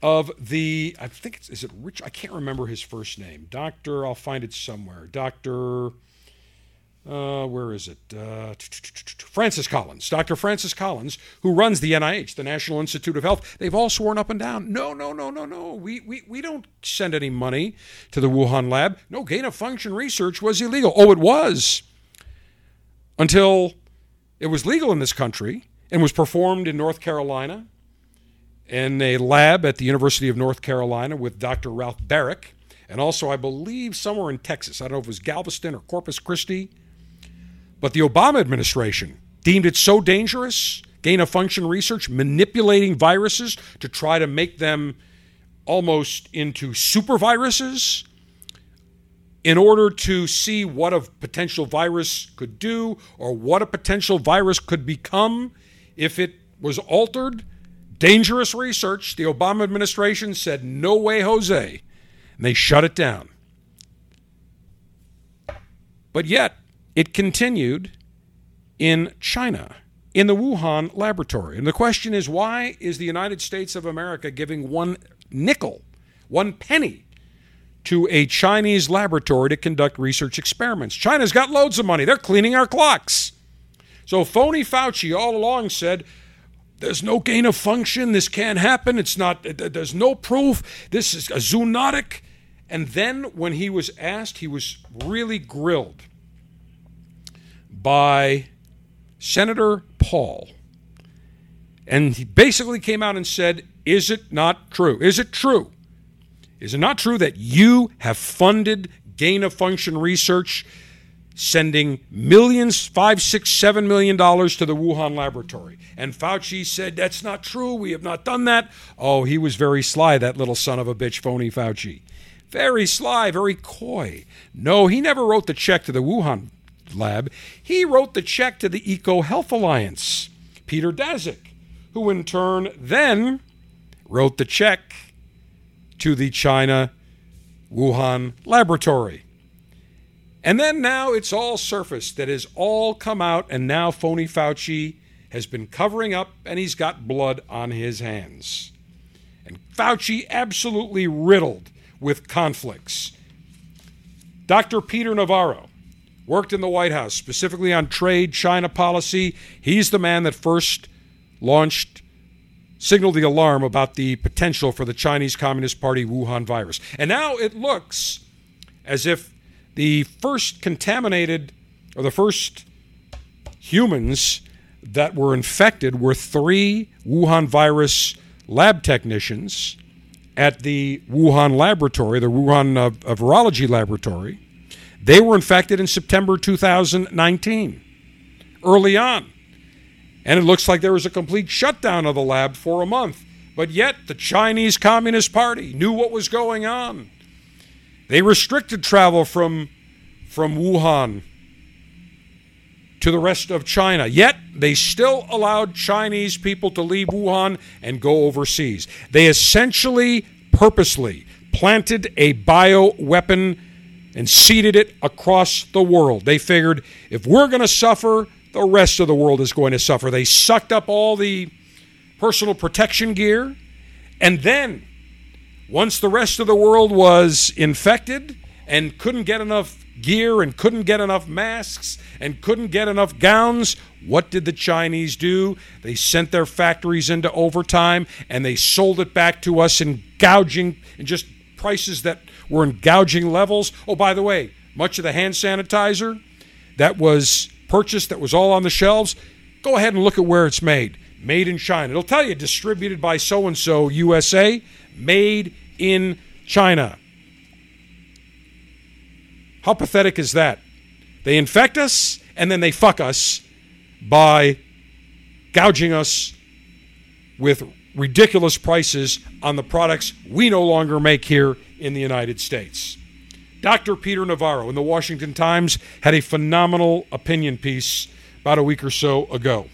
of the I think it's is it Rich I can't remember his first name. Doctor, I'll find it somewhere. Doctor uh, where is it? Uh, Francis Collins, Dr. Francis Collins, who runs the NIH, the National Institute of Health. They've all sworn up and down, no, no, no, no, no. We, we, we don't send any money to the Wuhan lab. No gain of function research was illegal. Oh, it was until it was legal in this country and was performed in North Carolina in a lab at the University of North Carolina with Dr. Ralph Baric. and also, I believe, somewhere in Texas. I don't know if it was Galveston or Corpus Christi. But the Obama administration deemed it so dangerous, gain of function research, manipulating viruses to try to make them almost into super viruses in order to see what a potential virus could do or what a potential virus could become if it was altered dangerous research. The Obama administration said, no way, Jose. And they shut it down. But yet, it continued in China, in the Wuhan laboratory. And the question is why is the United States of America giving one nickel, one penny, to a Chinese laboratory to conduct research experiments? China's got loads of money. They're cleaning our clocks. So phony Fauci all along said, there's no gain of function. This can't happen. It's not, there's no proof. This is a zoonotic. And then when he was asked, he was really grilled by Senator Paul. And he basically came out and said, Is it not true? Is it true? Is it not true that you have funded gain of function research, sending millions, five, six, seven million dollars to the Wuhan laboratory? And Fauci said, That's not true. We have not done that. Oh, he was very sly, that little son of a bitch, phony Fauci. Very sly, very coy. No, he never wrote the check to the Wuhan lab, he wrote the check to the Eco Health Alliance, Peter Daszak, who in turn then wrote the check to the China Wuhan laboratory. And then now it's all surfaced that has all come out, and now phony Fauci has been covering up and he's got blood on his hands. And Fauci absolutely riddled with conflicts. Dr. Peter Navarro, worked in the White House, specifically on trade, China policy. He's the man that first launched, signaled the alarm about the potential for the Chinese Communist Party Wuhan virus. And now it looks as if the first contaminated, or the first humans that were infected were three Wuhan virus lab technicians at the Wuhan laboratory, the Wuhan uh, virology laboratory. They were infected in September 2019, early on. And it looks like there was a complete shutdown of the lab for a month. But yet, the Chinese Communist Party knew what was going on. They restricted travel from, from Wuhan to the rest of China. Yet, they still allowed Chinese people to leave Wuhan and go overseas. They essentially, purposely, planted a bioweapon and seeded it across the world. They figured if we're going to suffer, the rest of the world is going to suffer. They sucked up all the personal protection gear. And then, once the rest of the world was infected and couldn't get enough gear and couldn't get enough masks and couldn't get enough gowns, what did the Chinese do? They sent their factories into overtime and they sold it back to us in gouging and just prices that were in gouging levels. Oh, by the way, much of the hand sanitizer that was purchased, that was all on the shelves, go ahead and look at where it's made. Made in China. It'll tell you distributed by so and so USA, made in China. How pathetic is that? They infect us and then they fuck us by gouging us with ridiculous prices on the products we no longer make here in the United States. Dr. Peter Navarro in the Washington Times had a phenomenal opinion piece about a week or so ago.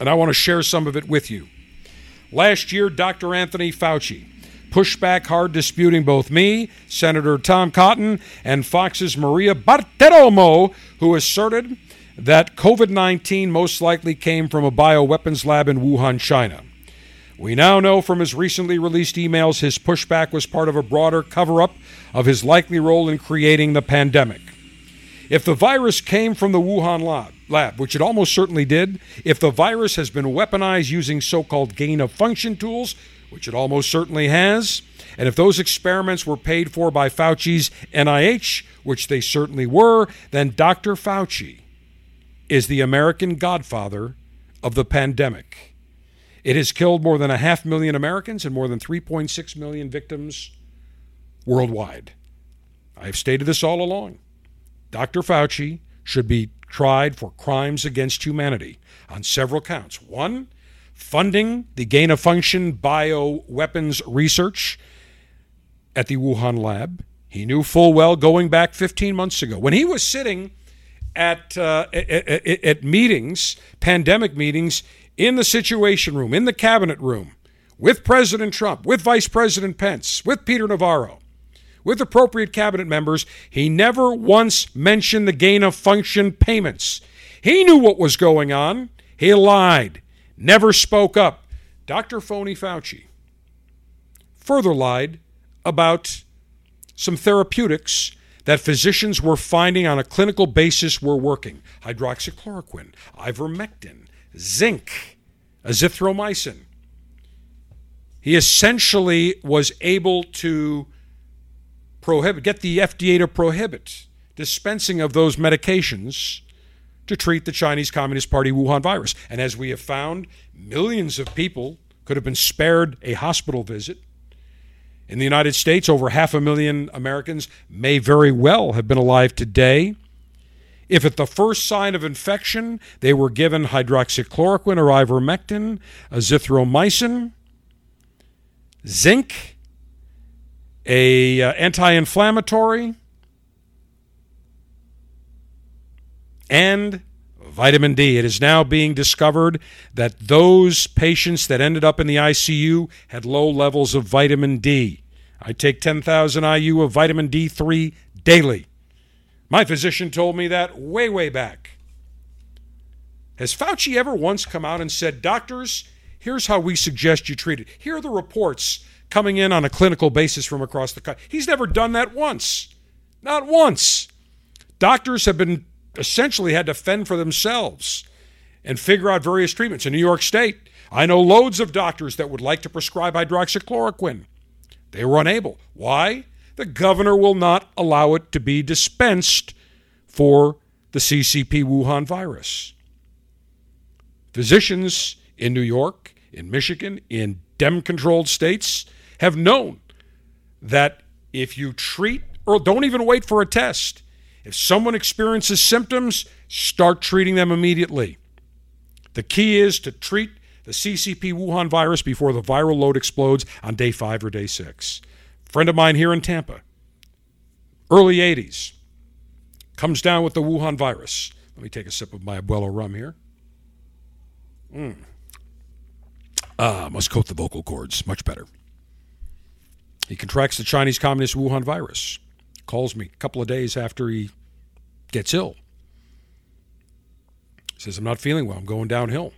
And I want to share some of it with you. Last year, Dr. Anthony Fauci pushed back hard, disputing both me, Senator Tom Cotton, and Fox's Maria Bartiromo, who asserted that COVID 19 most likely came from a bioweapons lab in Wuhan, China. We now know from his recently released emails his pushback was part of a broader cover up of his likely role in creating the pandemic. If the virus came from the Wuhan lab, which it almost certainly did, if the virus has been weaponized using so called gain of function tools, which it almost certainly has, and if those experiments were paid for by Fauci's NIH, which they certainly were, then Dr. Fauci is the American godfather of the pandemic. It has killed more than a half million Americans and more than 3.6 million victims worldwide. I have stated this all along. Dr. Fauci should be tried for crimes against humanity on several counts. One, funding the gain of function bioweapons research at the Wuhan lab. He knew full well going back 15 months ago when he was sitting at, uh, at, at, at meetings, pandemic meetings in the Situation Room, in the Cabinet Room, with President Trump, with Vice President Pence, with Peter Navarro, with appropriate cabinet members, he never once mentioned the gain of function payments. He knew what was going on. He lied, never spoke up. Dr. Phony Fauci further lied about some therapeutics that physicians were finding on a clinical basis were working hydroxychloroquine, ivermectin, zinc, azithromycin. He essentially was able to prohibit, get the FDA to prohibit dispensing of those medications to treat the Chinese Communist Party Wuhan virus. And as we have found, millions of people could have been spared a hospital visit in the United States, over half a million Americans may very well have been alive today. If at the first sign of infection they were given hydroxychloroquine or ivermectin, azithromycin, zinc, a uh, anti-inflammatory, and vitamin D. It is now being discovered that those patients that ended up in the ICU had low levels of vitamin D. I take 10,000 IU of vitamin D3 daily. My physician told me that way, way back. Has Fauci ever once come out and said, Doctors, here's how we suggest you treat it? Here are the reports coming in on a clinical basis from across the country. He's never done that once. Not once. Doctors have been essentially had to fend for themselves and figure out various treatments. In New York State, I know loads of doctors that would like to prescribe hydroxychloroquine. They were unable. Why? The governor will not allow it to be dispensed for the CCP Wuhan virus. Physicians in New York, in Michigan, in Dem controlled states have known that if you treat, or don't even wait for a test, if someone experiences symptoms, start treating them immediately. The key is to treat the CCP Wuhan virus before the viral load explodes on day five or day six. Friend of mine here in Tampa, early 80s, comes down with the Wuhan virus. Let me take a sip of my Abuelo rum here. Mm. Ah, must coat the vocal cords. Much better. He contracts the Chinese Communist Wuhan virus. Calls me a couple of days after he gets ill. Says, I'm not feeling well. I'm going downhill.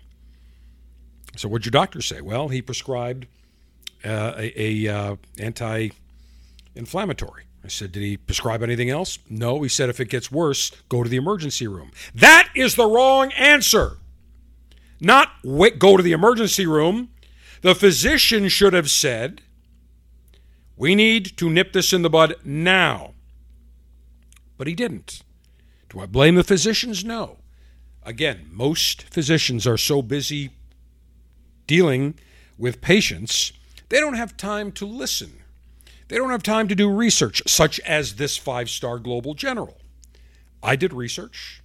So what'd your doctor say? Well, he prescribed uh, a, a uh, anti-inflammatory. I said, did he prescribe anything else? No. He said, if it gets worse, go to the emergency room. That is the wrong answer. Not wait, go to the emergency room. The physician should have said, we need to nip this in the bud now. But he didn't. Do I blame the physicians? No. Again, most physicians are so busy dealing with patients, they don't have time to listen. They don't have time to do research, such as this five star global general. I did research.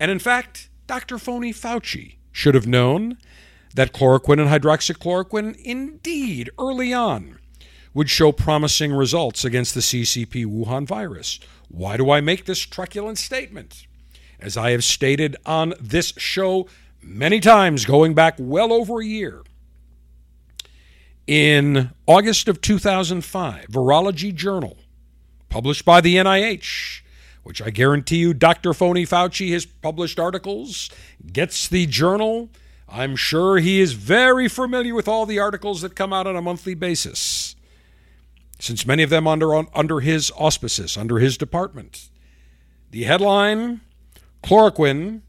And in fact, Dr. Phony Fauci should have known that chloroquine and hydroxychloroquine, indeed, early on, would show promising results against the CCP Wuhan virus. Why do I make this truculent statement? As I have stated on this show many times, going back well over a year, in August of 2005, Virology Journal, published by the NIH, which I guarantee you Dr. Phony Fauci has published articles, gets the journal. I'm sure he is very familiar with all the articles that come out on a monthly basis since many of them under under his auspices, under his department. The headline: Chloroquine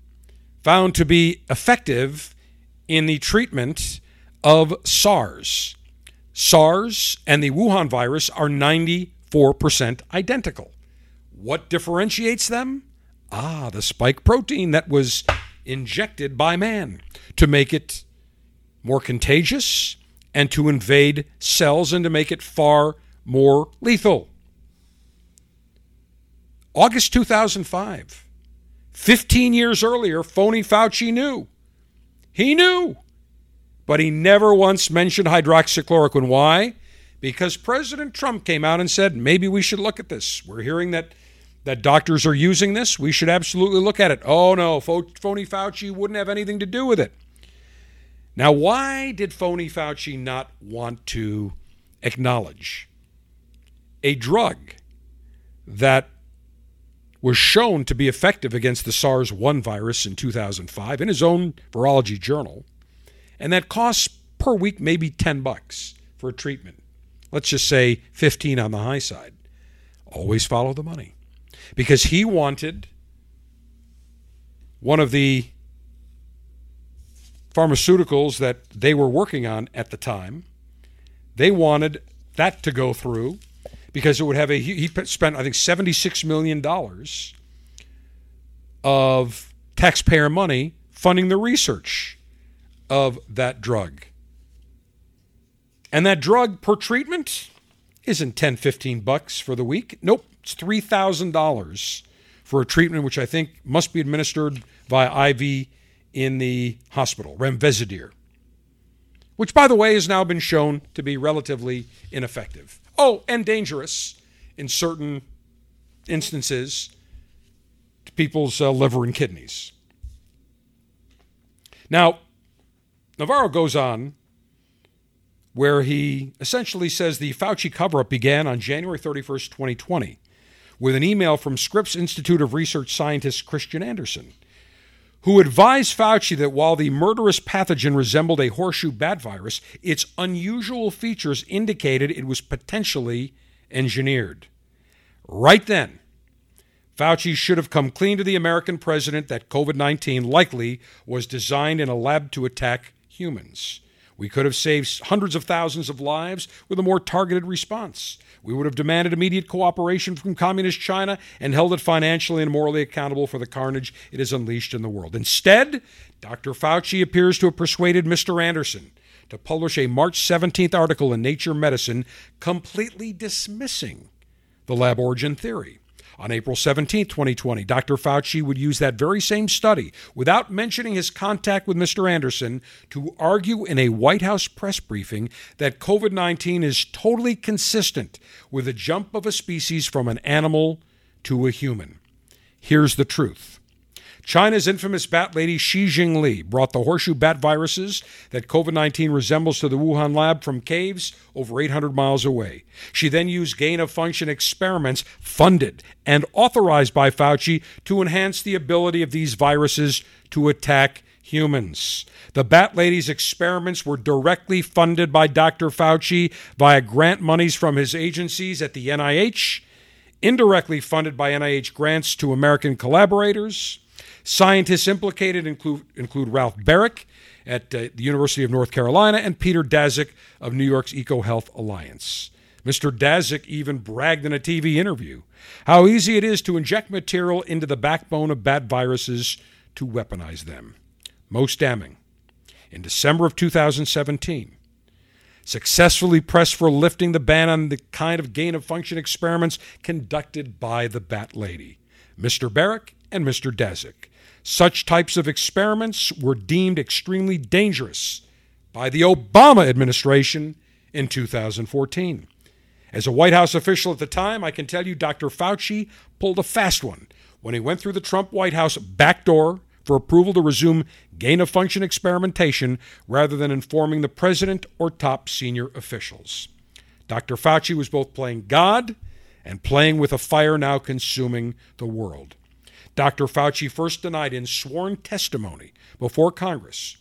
found to be effective in the treatment of SARS. SARS and the Wuhan virus are 94% identical. What differentiates them? Ah, the spike protein that was injected by man to make it more contagious and to invade cells and to make it far more lethal. August 2005. 15 years earlier, phony Fauci knew. He knew. But he never once mentioned hydroxychloroquine. Why? Because President Trump came out and said, maybe we should look at this. We're hearing that, that doctors are using this. We should absolutely look at it. Oh, no, phony Fauci wouldn't have anything to do with it. Now, why did phony Fauci not want to acknowledge a drug that was shown to be effective against the SARS 1 virus in 2005 in his own virology journal, and that costs per week maybe 10 bucks for a treatment. Let's just say 15 on the high side. Always follow the money. Because he wanted one of the pharmaceuticals that they were working on at the time. They wanted that to go through because it would have a he spent I think 76 million dollars of taxpayer money funding the research of that drug. And that drug per treatment isn't 10 15 bucks for the week. Nope, it's $3,000 for a treatment which I think must be administered via IV in the hospital, remdesivir, which, by the way, has now been shown to be relatively ineffective. Oh, and dangerous in certain instances to people's uh, liver and kidneys. Now, Navarro goes on where he essentially says the Fauci cover up began on January 31st, 2020, with an email from Scripps Institute of Research scientist Kristian Andersen who advised Fauci that while the murderous pathogen resembled a horseshoe bat virus, its unusual features indicated it was potentially engineered. Right then, Fauci should have come clean to the American president that COVID 19 likely was designed in a lab to attack humans. We could have saved hundreds of thousands of lives with a more targeted response. We would have demanded immediate cooperation from Communist China and held it financially and morally accountable for the carnage it has unleashed in the world. Instead, Dr. Fauci appears to have persuaded Mr. Andersen to publish a March 17th article in Nature Medicine completely dismissing the lab origin theory. On April 17, 2020, Dr. Fauci would use that very same study, without mentioning his contact with Mr. Andersen, to argue in a White House press briefing that COVID 19 is totally consistent with the jump of a species from an animal to a human. Here's the truth China's infamous bat lady Shi Zhengli brought the horseshoe bat viruses that COVID 19 resembles to the Wuhan lab from caves over 800 miles away. She then used gain of function experiments funded and authorized by Fauci to enhance the ability of these viruses to attack humans. The Bat Lady's experiments were directly funded by Dr. Fauci via grant monies from his agencies at the NIH, indirectly funded by NIH grants to American collaborators Scientists implicated include, include Ralph Baric at uh, the University of North Carolina and Peter Daszak of New York's EcoHealth Alliance. Mr. Daszak even bragged in a TV interview how easy it is to inject material into the backbone of bad viruses to weaponize them. Most damning. In December of 2017, successfully pressed for lifting the ban on the kind of gain of function experiments conducted by the Bat Lady, Mr. Baric and Mr. Daszak. Such types of experiments were deemed extremely dangerous by the Obama administration in 2014. As a White House official at the time, I can tell you Dr. Fauci pulled a fast one when he went through the Trump White House back door for approval to resume gain of function experimentation rather than informing the president or top senior officials. Dr. Fauci was both playing God and playing with a fire now consuming the world. Dr. Fauci first denied in sworn testimony before Congress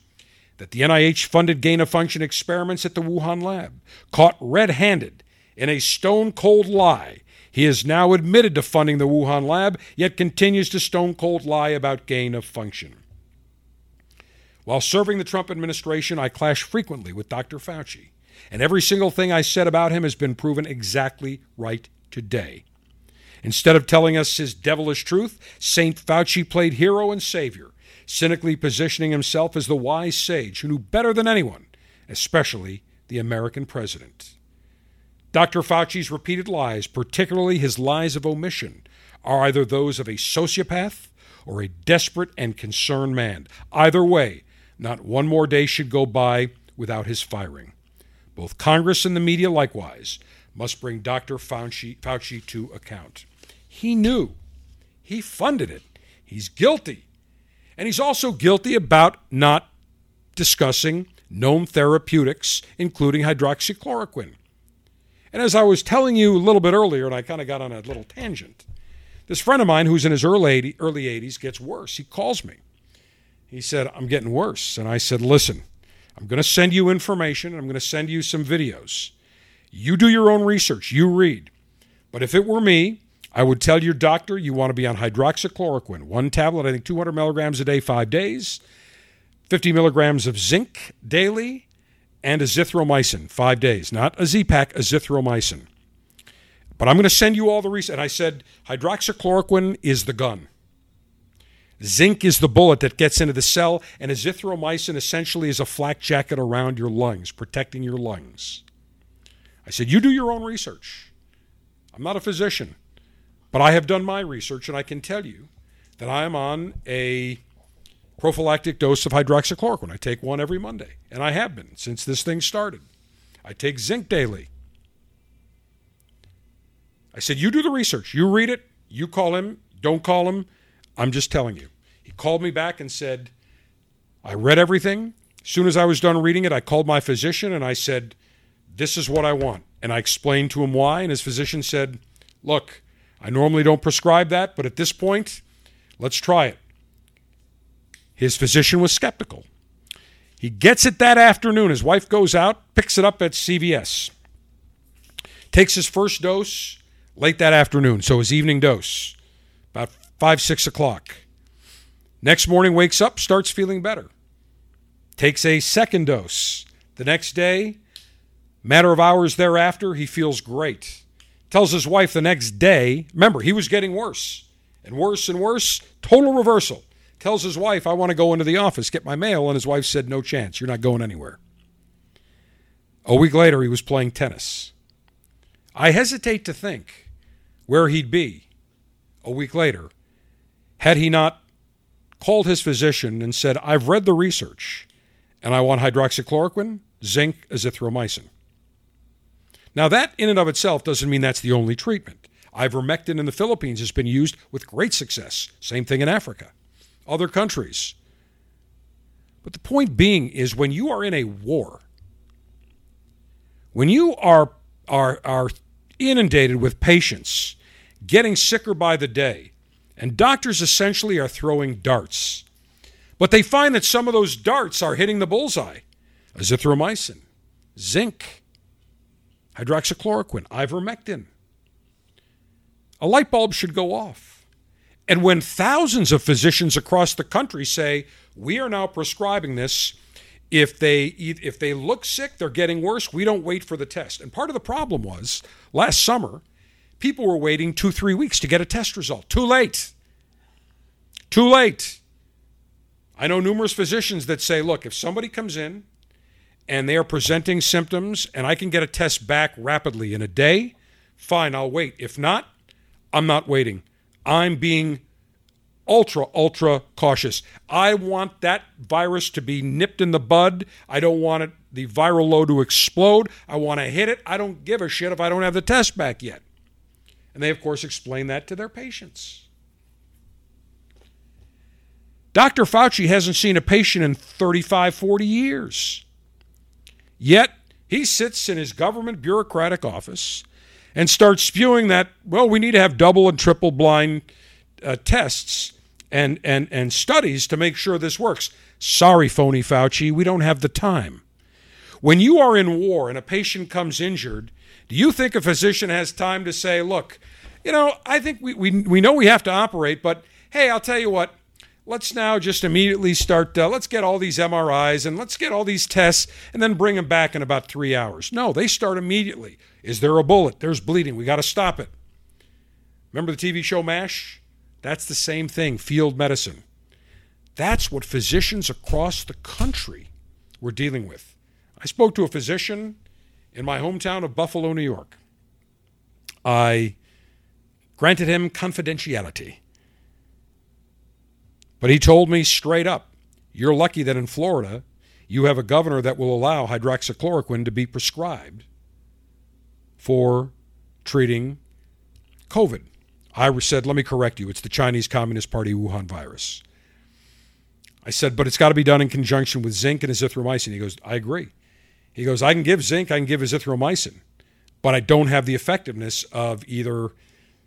that the NIH funded gain of function experiments at the Wuhan lab. Caught red handed in a stone cold lie, he has now admitted to funding the Wuhan lab, yet continues to stone cold lie about gain of function. While serving the Trump administration, I clash frequently with Dr. Fauci, and every single thing I said about him has been proven exactly right today. Instead of telling us his devilish truth, St. Fauci played hero and savior, cynically positioning himself as the wise sage who knew better than anyone, especially the American president. Dr. Fauci's repeated lies, particularly his lies of omission, are either those of a sociopath or a desperate and concerned man. Either way, not one more day should go by without his firing. Both Congress and the media, likewise, must bring Dr. Fauci, Fauci to account. He knew. He funded it. He's guilty. And he's also guilty about not discussing known therapeutics, including hydroxychloroquine. And as I was telling you a little bit earlier, and I kind of got on a little tangent, this friend of mine who's in his early 80, early 80s gets worse. He calls me. He said, I'm getting worse. And I said, Listen, I'm going to send you information. and I'm going to send you some videos. You do your own research, you read. But if it were me, I would tell your doctor you want to be on hydroxychloroquine, one tablet, I think 200 milligrams a day, five days, 50 milligrams of zinc daily, and azithromycin, five days. Not a Z-Pak, azithromycin. But I'm going to send you all the research. And I said hydroxychloroquine is the gun. Zinc is the bullet that gets into the cell, and azithromycin essentially is a flak jacket around your lungs, protecting your lungs. I said, You do your own research. I'm not a physician, but I have done my research, and I can tell you that I am on a prophylactic dose of hydroxychloroquine. I take one every Monday, and I have been since this thing started. I take zinc daily. I said, You do the research. You read it. You call him. Don't call him. I'm just telling you. He called me back and said, I read everything. As soon as I was done reading it, I called my physician and I said, This is what I want. And I explained to him why. And his physician said, Look, I normally don't prescribe that, but at this point, let's try it. His physician was skeptical. He gets it that afternoon. His wife goes out, picks it up at CVS, takes his first dose late that afternoon, so his evening dose, about five, six o'clock. Next morning, wakes up, starts feeling better. Takes a second dose. The next day, matter of hours thereafter, he feels great. Tells his wife the next day, remember, he was getting worse and worse and worse, total reversal. Tells his wife, I want to go into the office, get my mail. And his wife said, No chance, you're not going anywhere. A week later, he was playing tennis. I hesitate to think where he'd be a week later had he not called his physician and said, I've read the research and I want hydroxychloroquine, zinc, azithromycin. Now, that in and of itself doesn't mean that's the only treatment. Ivermectin in the Philippines has been used with great success. Same thing in Africa, other countries. But the point being is when you are in a war, when you are, are, are inundated with patients getting sicker by the day, and doctors essentially are throwing darts. But they find that some of those darts are hitting the bullseye azithromycin, zinc, hydroxychloroquine, ivermectin. A light bulb should go off. And when thousands of physicians across the country say, we are now prescribing this, if they if they look sick, they're getting worse, we don't wait for the test. And part of the problem was last summer, people were waiting two, three weeks to get a test result. Too late. Too late. I know numerous physicians that say, look, if somebody comes in and they are presenting symptoms and I can get a test back rapidly in a day, fine, I'll wait. If not, I'm not waiting. I'm being ultra, ultra cautious. I want that virus to be nipped in the bud. I don't want it, the viral load to explode. I want to hit it. I don't give a shit if I don't have the test back yet. And they, of course, explain that to their patients. Dr. Fauci hasn't seen a patient in 35, 40 years. Yet, he sits in his government bureaucratic office and starts spewing that, well, we need to have double and triple blind uh, tests and, and, and studies to make sure this works. Sorry, phony Fauci, we don't have the time. When you are in war and a patient comes injured, do you think a physician has time to say, look, you know, I think we, we, we know we have to operate, but hey, I'll tell you what, let's now just immediately start, uh, let's get all these MRIs and let's get all these tests and then bring them back in about three hours. No, they start immediately. Is there a bullet? There's bleeding. We got to stop it. Remember the TV show MASH? That's the same thing, field medicine. That's what physicians across the country were dealing with. I spoke to a physician in my hometown of Buffalo, New York. I granted him confidentiality. But he told me straight up you're lucky that in Florida you have a governor that will allow hydroxychloroquine to be prescribed for treating COVID. I said, let me correct you. It's the Chinese Communist Party Wuhan virus. I said, but it's got to be done in conjunction with zinc and azithromycin. He goes, I agree. He goes, I can give zinc, I can give azithromycin, but I don't have the effectiveness of either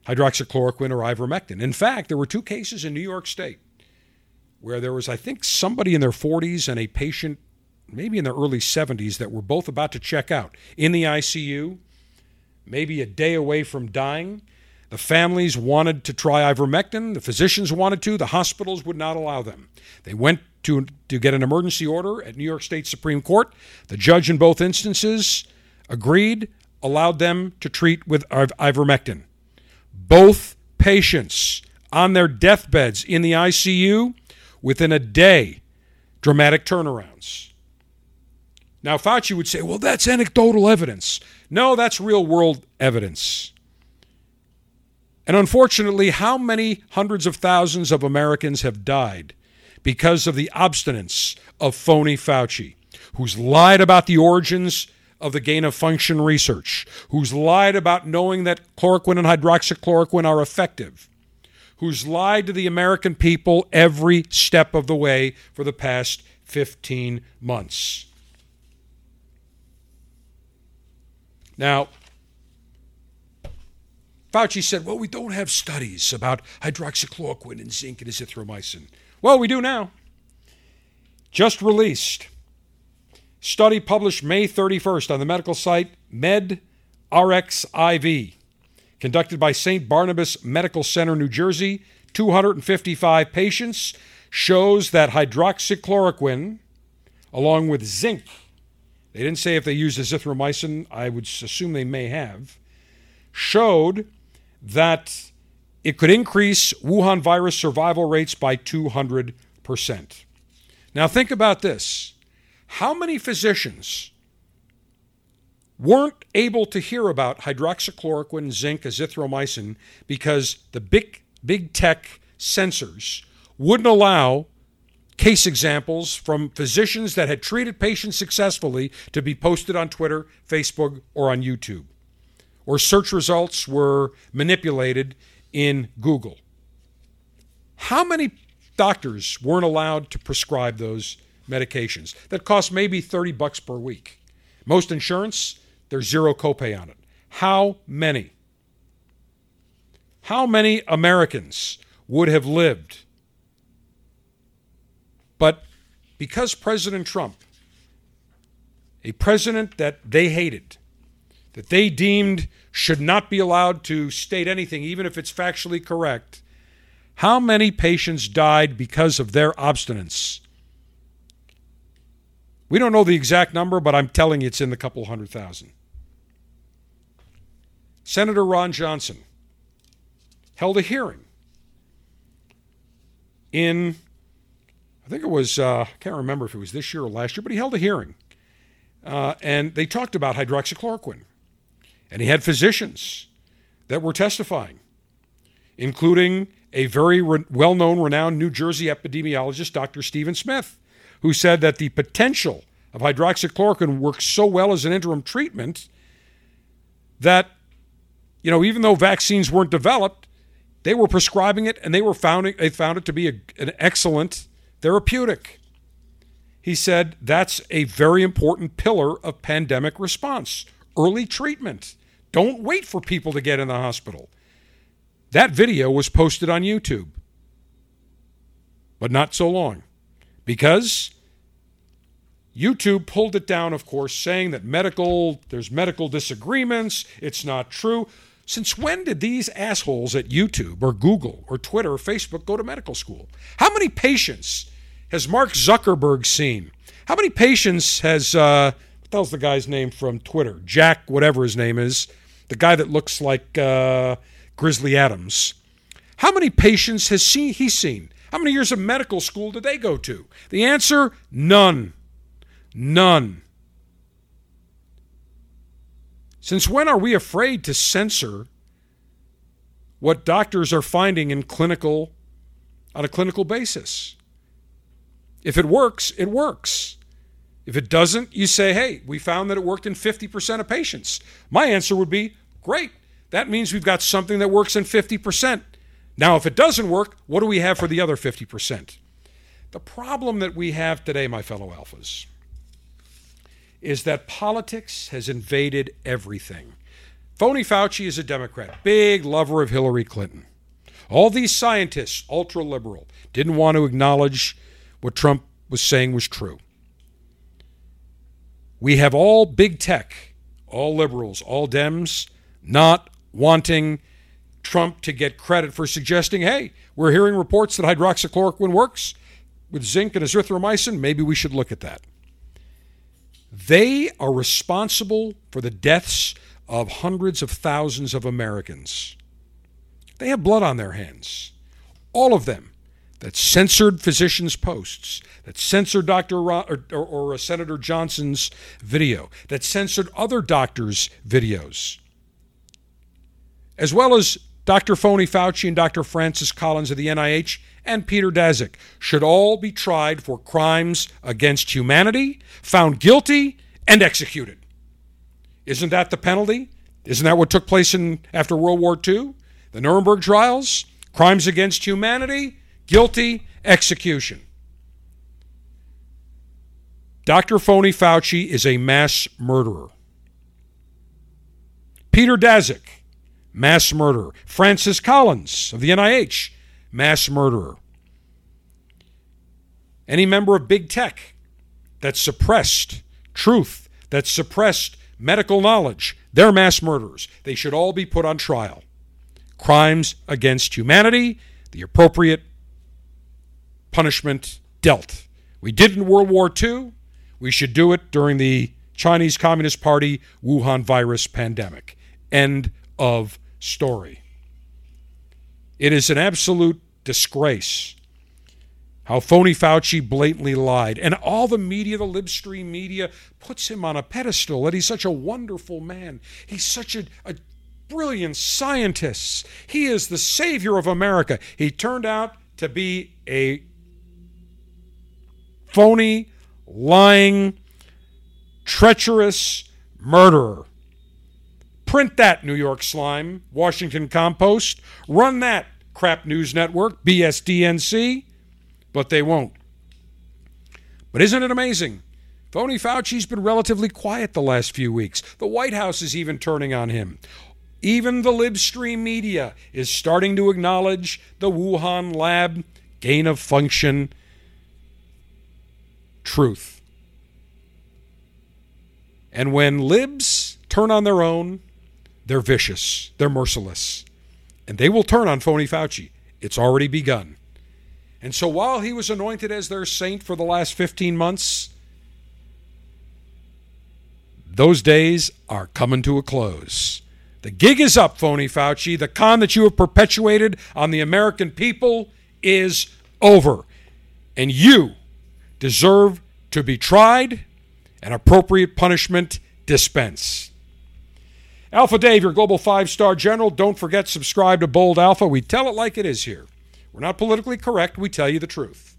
hydroxychloroquine or ivermectin. In fact, there were two cases in New York State where there was, I think, somebody in their 40s and a patient maybe in their early 70s that were both about to check out in the ICU, maybe a day away from dying. The families wanted to try ivermectin, the physicians wanted to, the hospitals would not allow them. They went to, to get an emergency order at New York State Supreme Court. The judge in both instances agreed, allowed them to treat with ivermectin. Both patients on their deathbeds in the ICU within a day, dramatic turnarounds. Now, Fauci would say, well, that's anecdotal evidence. No, that's real world evidence. And unfortunately, how many hundreds of thousands of Americans have died because of the obstinance of phony Fauci, who's lied about the origins of the gain of function research, who's lied about knowing that chloroquine and hydroxychloroquine are effective, who's lied to the American people every step of the way for the past 15 months. Now, Fauci said, well, we don't have studies about hydroxychloroquine and zinc and azithromycin. Well, we do now. Just released. Study published May 31st on the medical site MedRxiv, conducted by St. Barnabas Medical Center, New Jersey. 255 patients shows that hydroxychloroquine, along with zinc, they didn't say if they used azithromycin, I would assume they may have, showed that it could increase Wuhan virus survival rates by 200%. Now, think about this. How many physicians weren't able to hear about hydroxychloroquine, zinc, azithromycin because the big, big tech censors wouldn't allow case examples from physicians that had treated patients successfully to be posted on Twitter, Facebook, or on YouTube, or search results were manipulated in Google. How many doctors weren't allowed to prescribe those medications that cost maybe 30 bucks per week? Most insurance, there's zero copay on it. How many? How many Americans would have lived but because President Trump, a president that they hated, that they deemed should not be allowed to state anything, even if it's factually correct, how many patients died because of their obstinance? We don't know the exact number, but I'm telling you it's in the couple hundred thousand. Senator Ron Johnson held a hearing in I think it was, uh, I can't remember if it was this year or last year, but he held a hearing. Uh, and they talked about hydroxychloroquine. And he had physicians that were testifying, including a very re- well known, renowned New Jersey epidemiologist, Dr. Stephen Smith, who said that the potential of hydroxychloroquine works so well as an interim treatment that, you know, even though vaccines weren't developed, they were prescribing it and they were found, they found it to be a, an excellent therapeutic. He said that's a very important pillar of pandemic response early treatment. Don't wait for people to get in the hospital. That video was posted on YouTube, but not so long because YouTube pulled it down, of course, saying that medical there's medical disagreements, it's not true. Since when did these assholes at YouTube or Google or Twitter or Facebook go to medical school? How many patients has Mark Zuckerberg seen? How many patients has, uh, what the hell's the guy's name from Twitter? Jack, whatever his name is, the guy that looks like uh, Grizzly Adams. How many patients has seen, he seen? How many years of medical school did they go to? The answer none. None. Since when are we afraid to censor what doctors are finding in clinical on a clinical basis? If it works, it works. If it doesn't, you say, hey, we found that it worked in 50% of patients. My answer would be, great. That means we've got something that works in 50%. Now, if it doesn't work, what do we have for the other 50%? The problem that we have today, my fellow alphas, is that politics has invaded everything. Phony Fauci is a Democrat, big lover of Hillary Clinton. All these scientists, ultra liberal, didn't want to acknowledge what Trump was saying was true. We have all big tech, all liberals, all Dems, not wanting Trump to get credit for suggesting, hey, we're hearing reports that hydroxychloroquine works with zinc and azithromycin. Maybe we should look at that. They are responsible for the deaths of hundreds of thousands of Americans. They have blood on their hands. All of them that censored physicians' posts, that censored Dr. Or, or, or uh, Senator Johnson's video, that censored other doctors' videos, as well as Dr. Phony Fauci and Dr. Francis Collins of the NIH and Peter Daszak should all be tried for crimes against humanity, found guilty, and executed. Isn't that the penalty? Isn't that what took place in after World War II? The Nuremberg trials, crimes against humanity, guilty, execution. Dr. Phony Fauci is a mass murderer. Peter Daszak, mass murderer. Francis Collins of the NIH, mass murderer. Any member of big tech that suppressed truth, that suppressed medical knowledge, they're mass murderers. They should all be put on trial. Crimes against humanity, the appropriate punishment dealt. We did in World War II. We should do it during the Chinese Communist Party Wuhan virus pandemic. End of story. It is an absolute disgrace how phony Fauci blatantly lied. And all the media, the libstream media, puts him on a pedestal that he's such a wonderful man. He's such a, a brilliant scientist. He is the savior of America. He turned out to be a phony, lying, treacherous murderer. Print that, New York Slime, Washington Compost. Run that, Crap News Network, BSDNC. But they won't. But isn't it amazing? Phony Fauci's been relatively quiet the last few weeks. The White House is even turning on him. Even the libstream media is starting to acknowledge the Wuhan lab gain of function truth. And when libs turn on their own, they're vicious, they're merciless, and they will turn on phony Fauci. It's already begun. And so while he was anointed as their saint for the last 15 months, those days are coming to a close. The gig is up, phony Fauci. The con that you have perpetuated on the American people is over. And you deserve to be tried and appropriate punishment dispensed. Alpha Dave, your global five star general. Don't forget, subscribe to Bold Alpha. We tell it like it is here. We're not politically correct, we tell you the truth.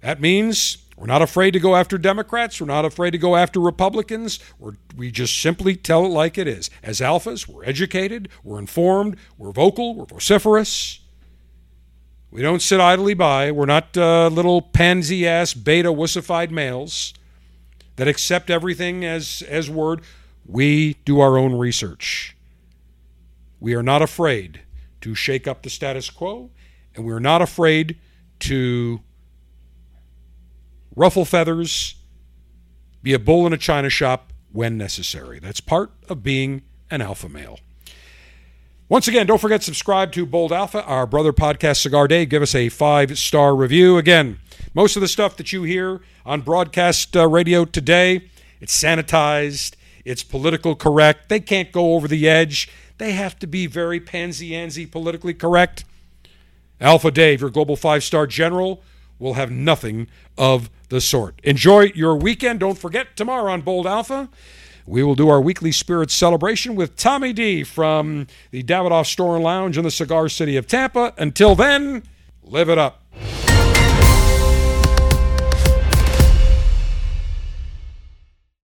That means we're not afraid to go after Democrats. We're not afraid to go after Republicans. We're, we just simply tell it like it is. As alphas, we're educated, we're informed, we're vocal, we're vociferous. We don't sit idly by. We're not uh, little pansy ass beta wussified males that accept everything as, as word. We do our own research. We are not afraid to shake up the status quo, and we're not afraid to ruffle feathers, be a bull in a china shop when necessary. That's part of being an alpha male. Once again, don't forget subscribe to Bold Alpha, our brother podcast, Cigar Day. Give us a five star review. Again, most of the stuff that you hear on broadcast uh, radio today, it's sanitized, it's political correct. They can't go over the edge. They have to be very pansy politically correct. Alpha Dave, your global five star general, will have nothing of the sort. Enjoy your weekend. Don't forget, tomorrow on Bold Alpha, we will do our weekly spirit celebration with Tommy D from the Davidoff Store and Lounge in the cigar city of Tampa. Until then, live it up.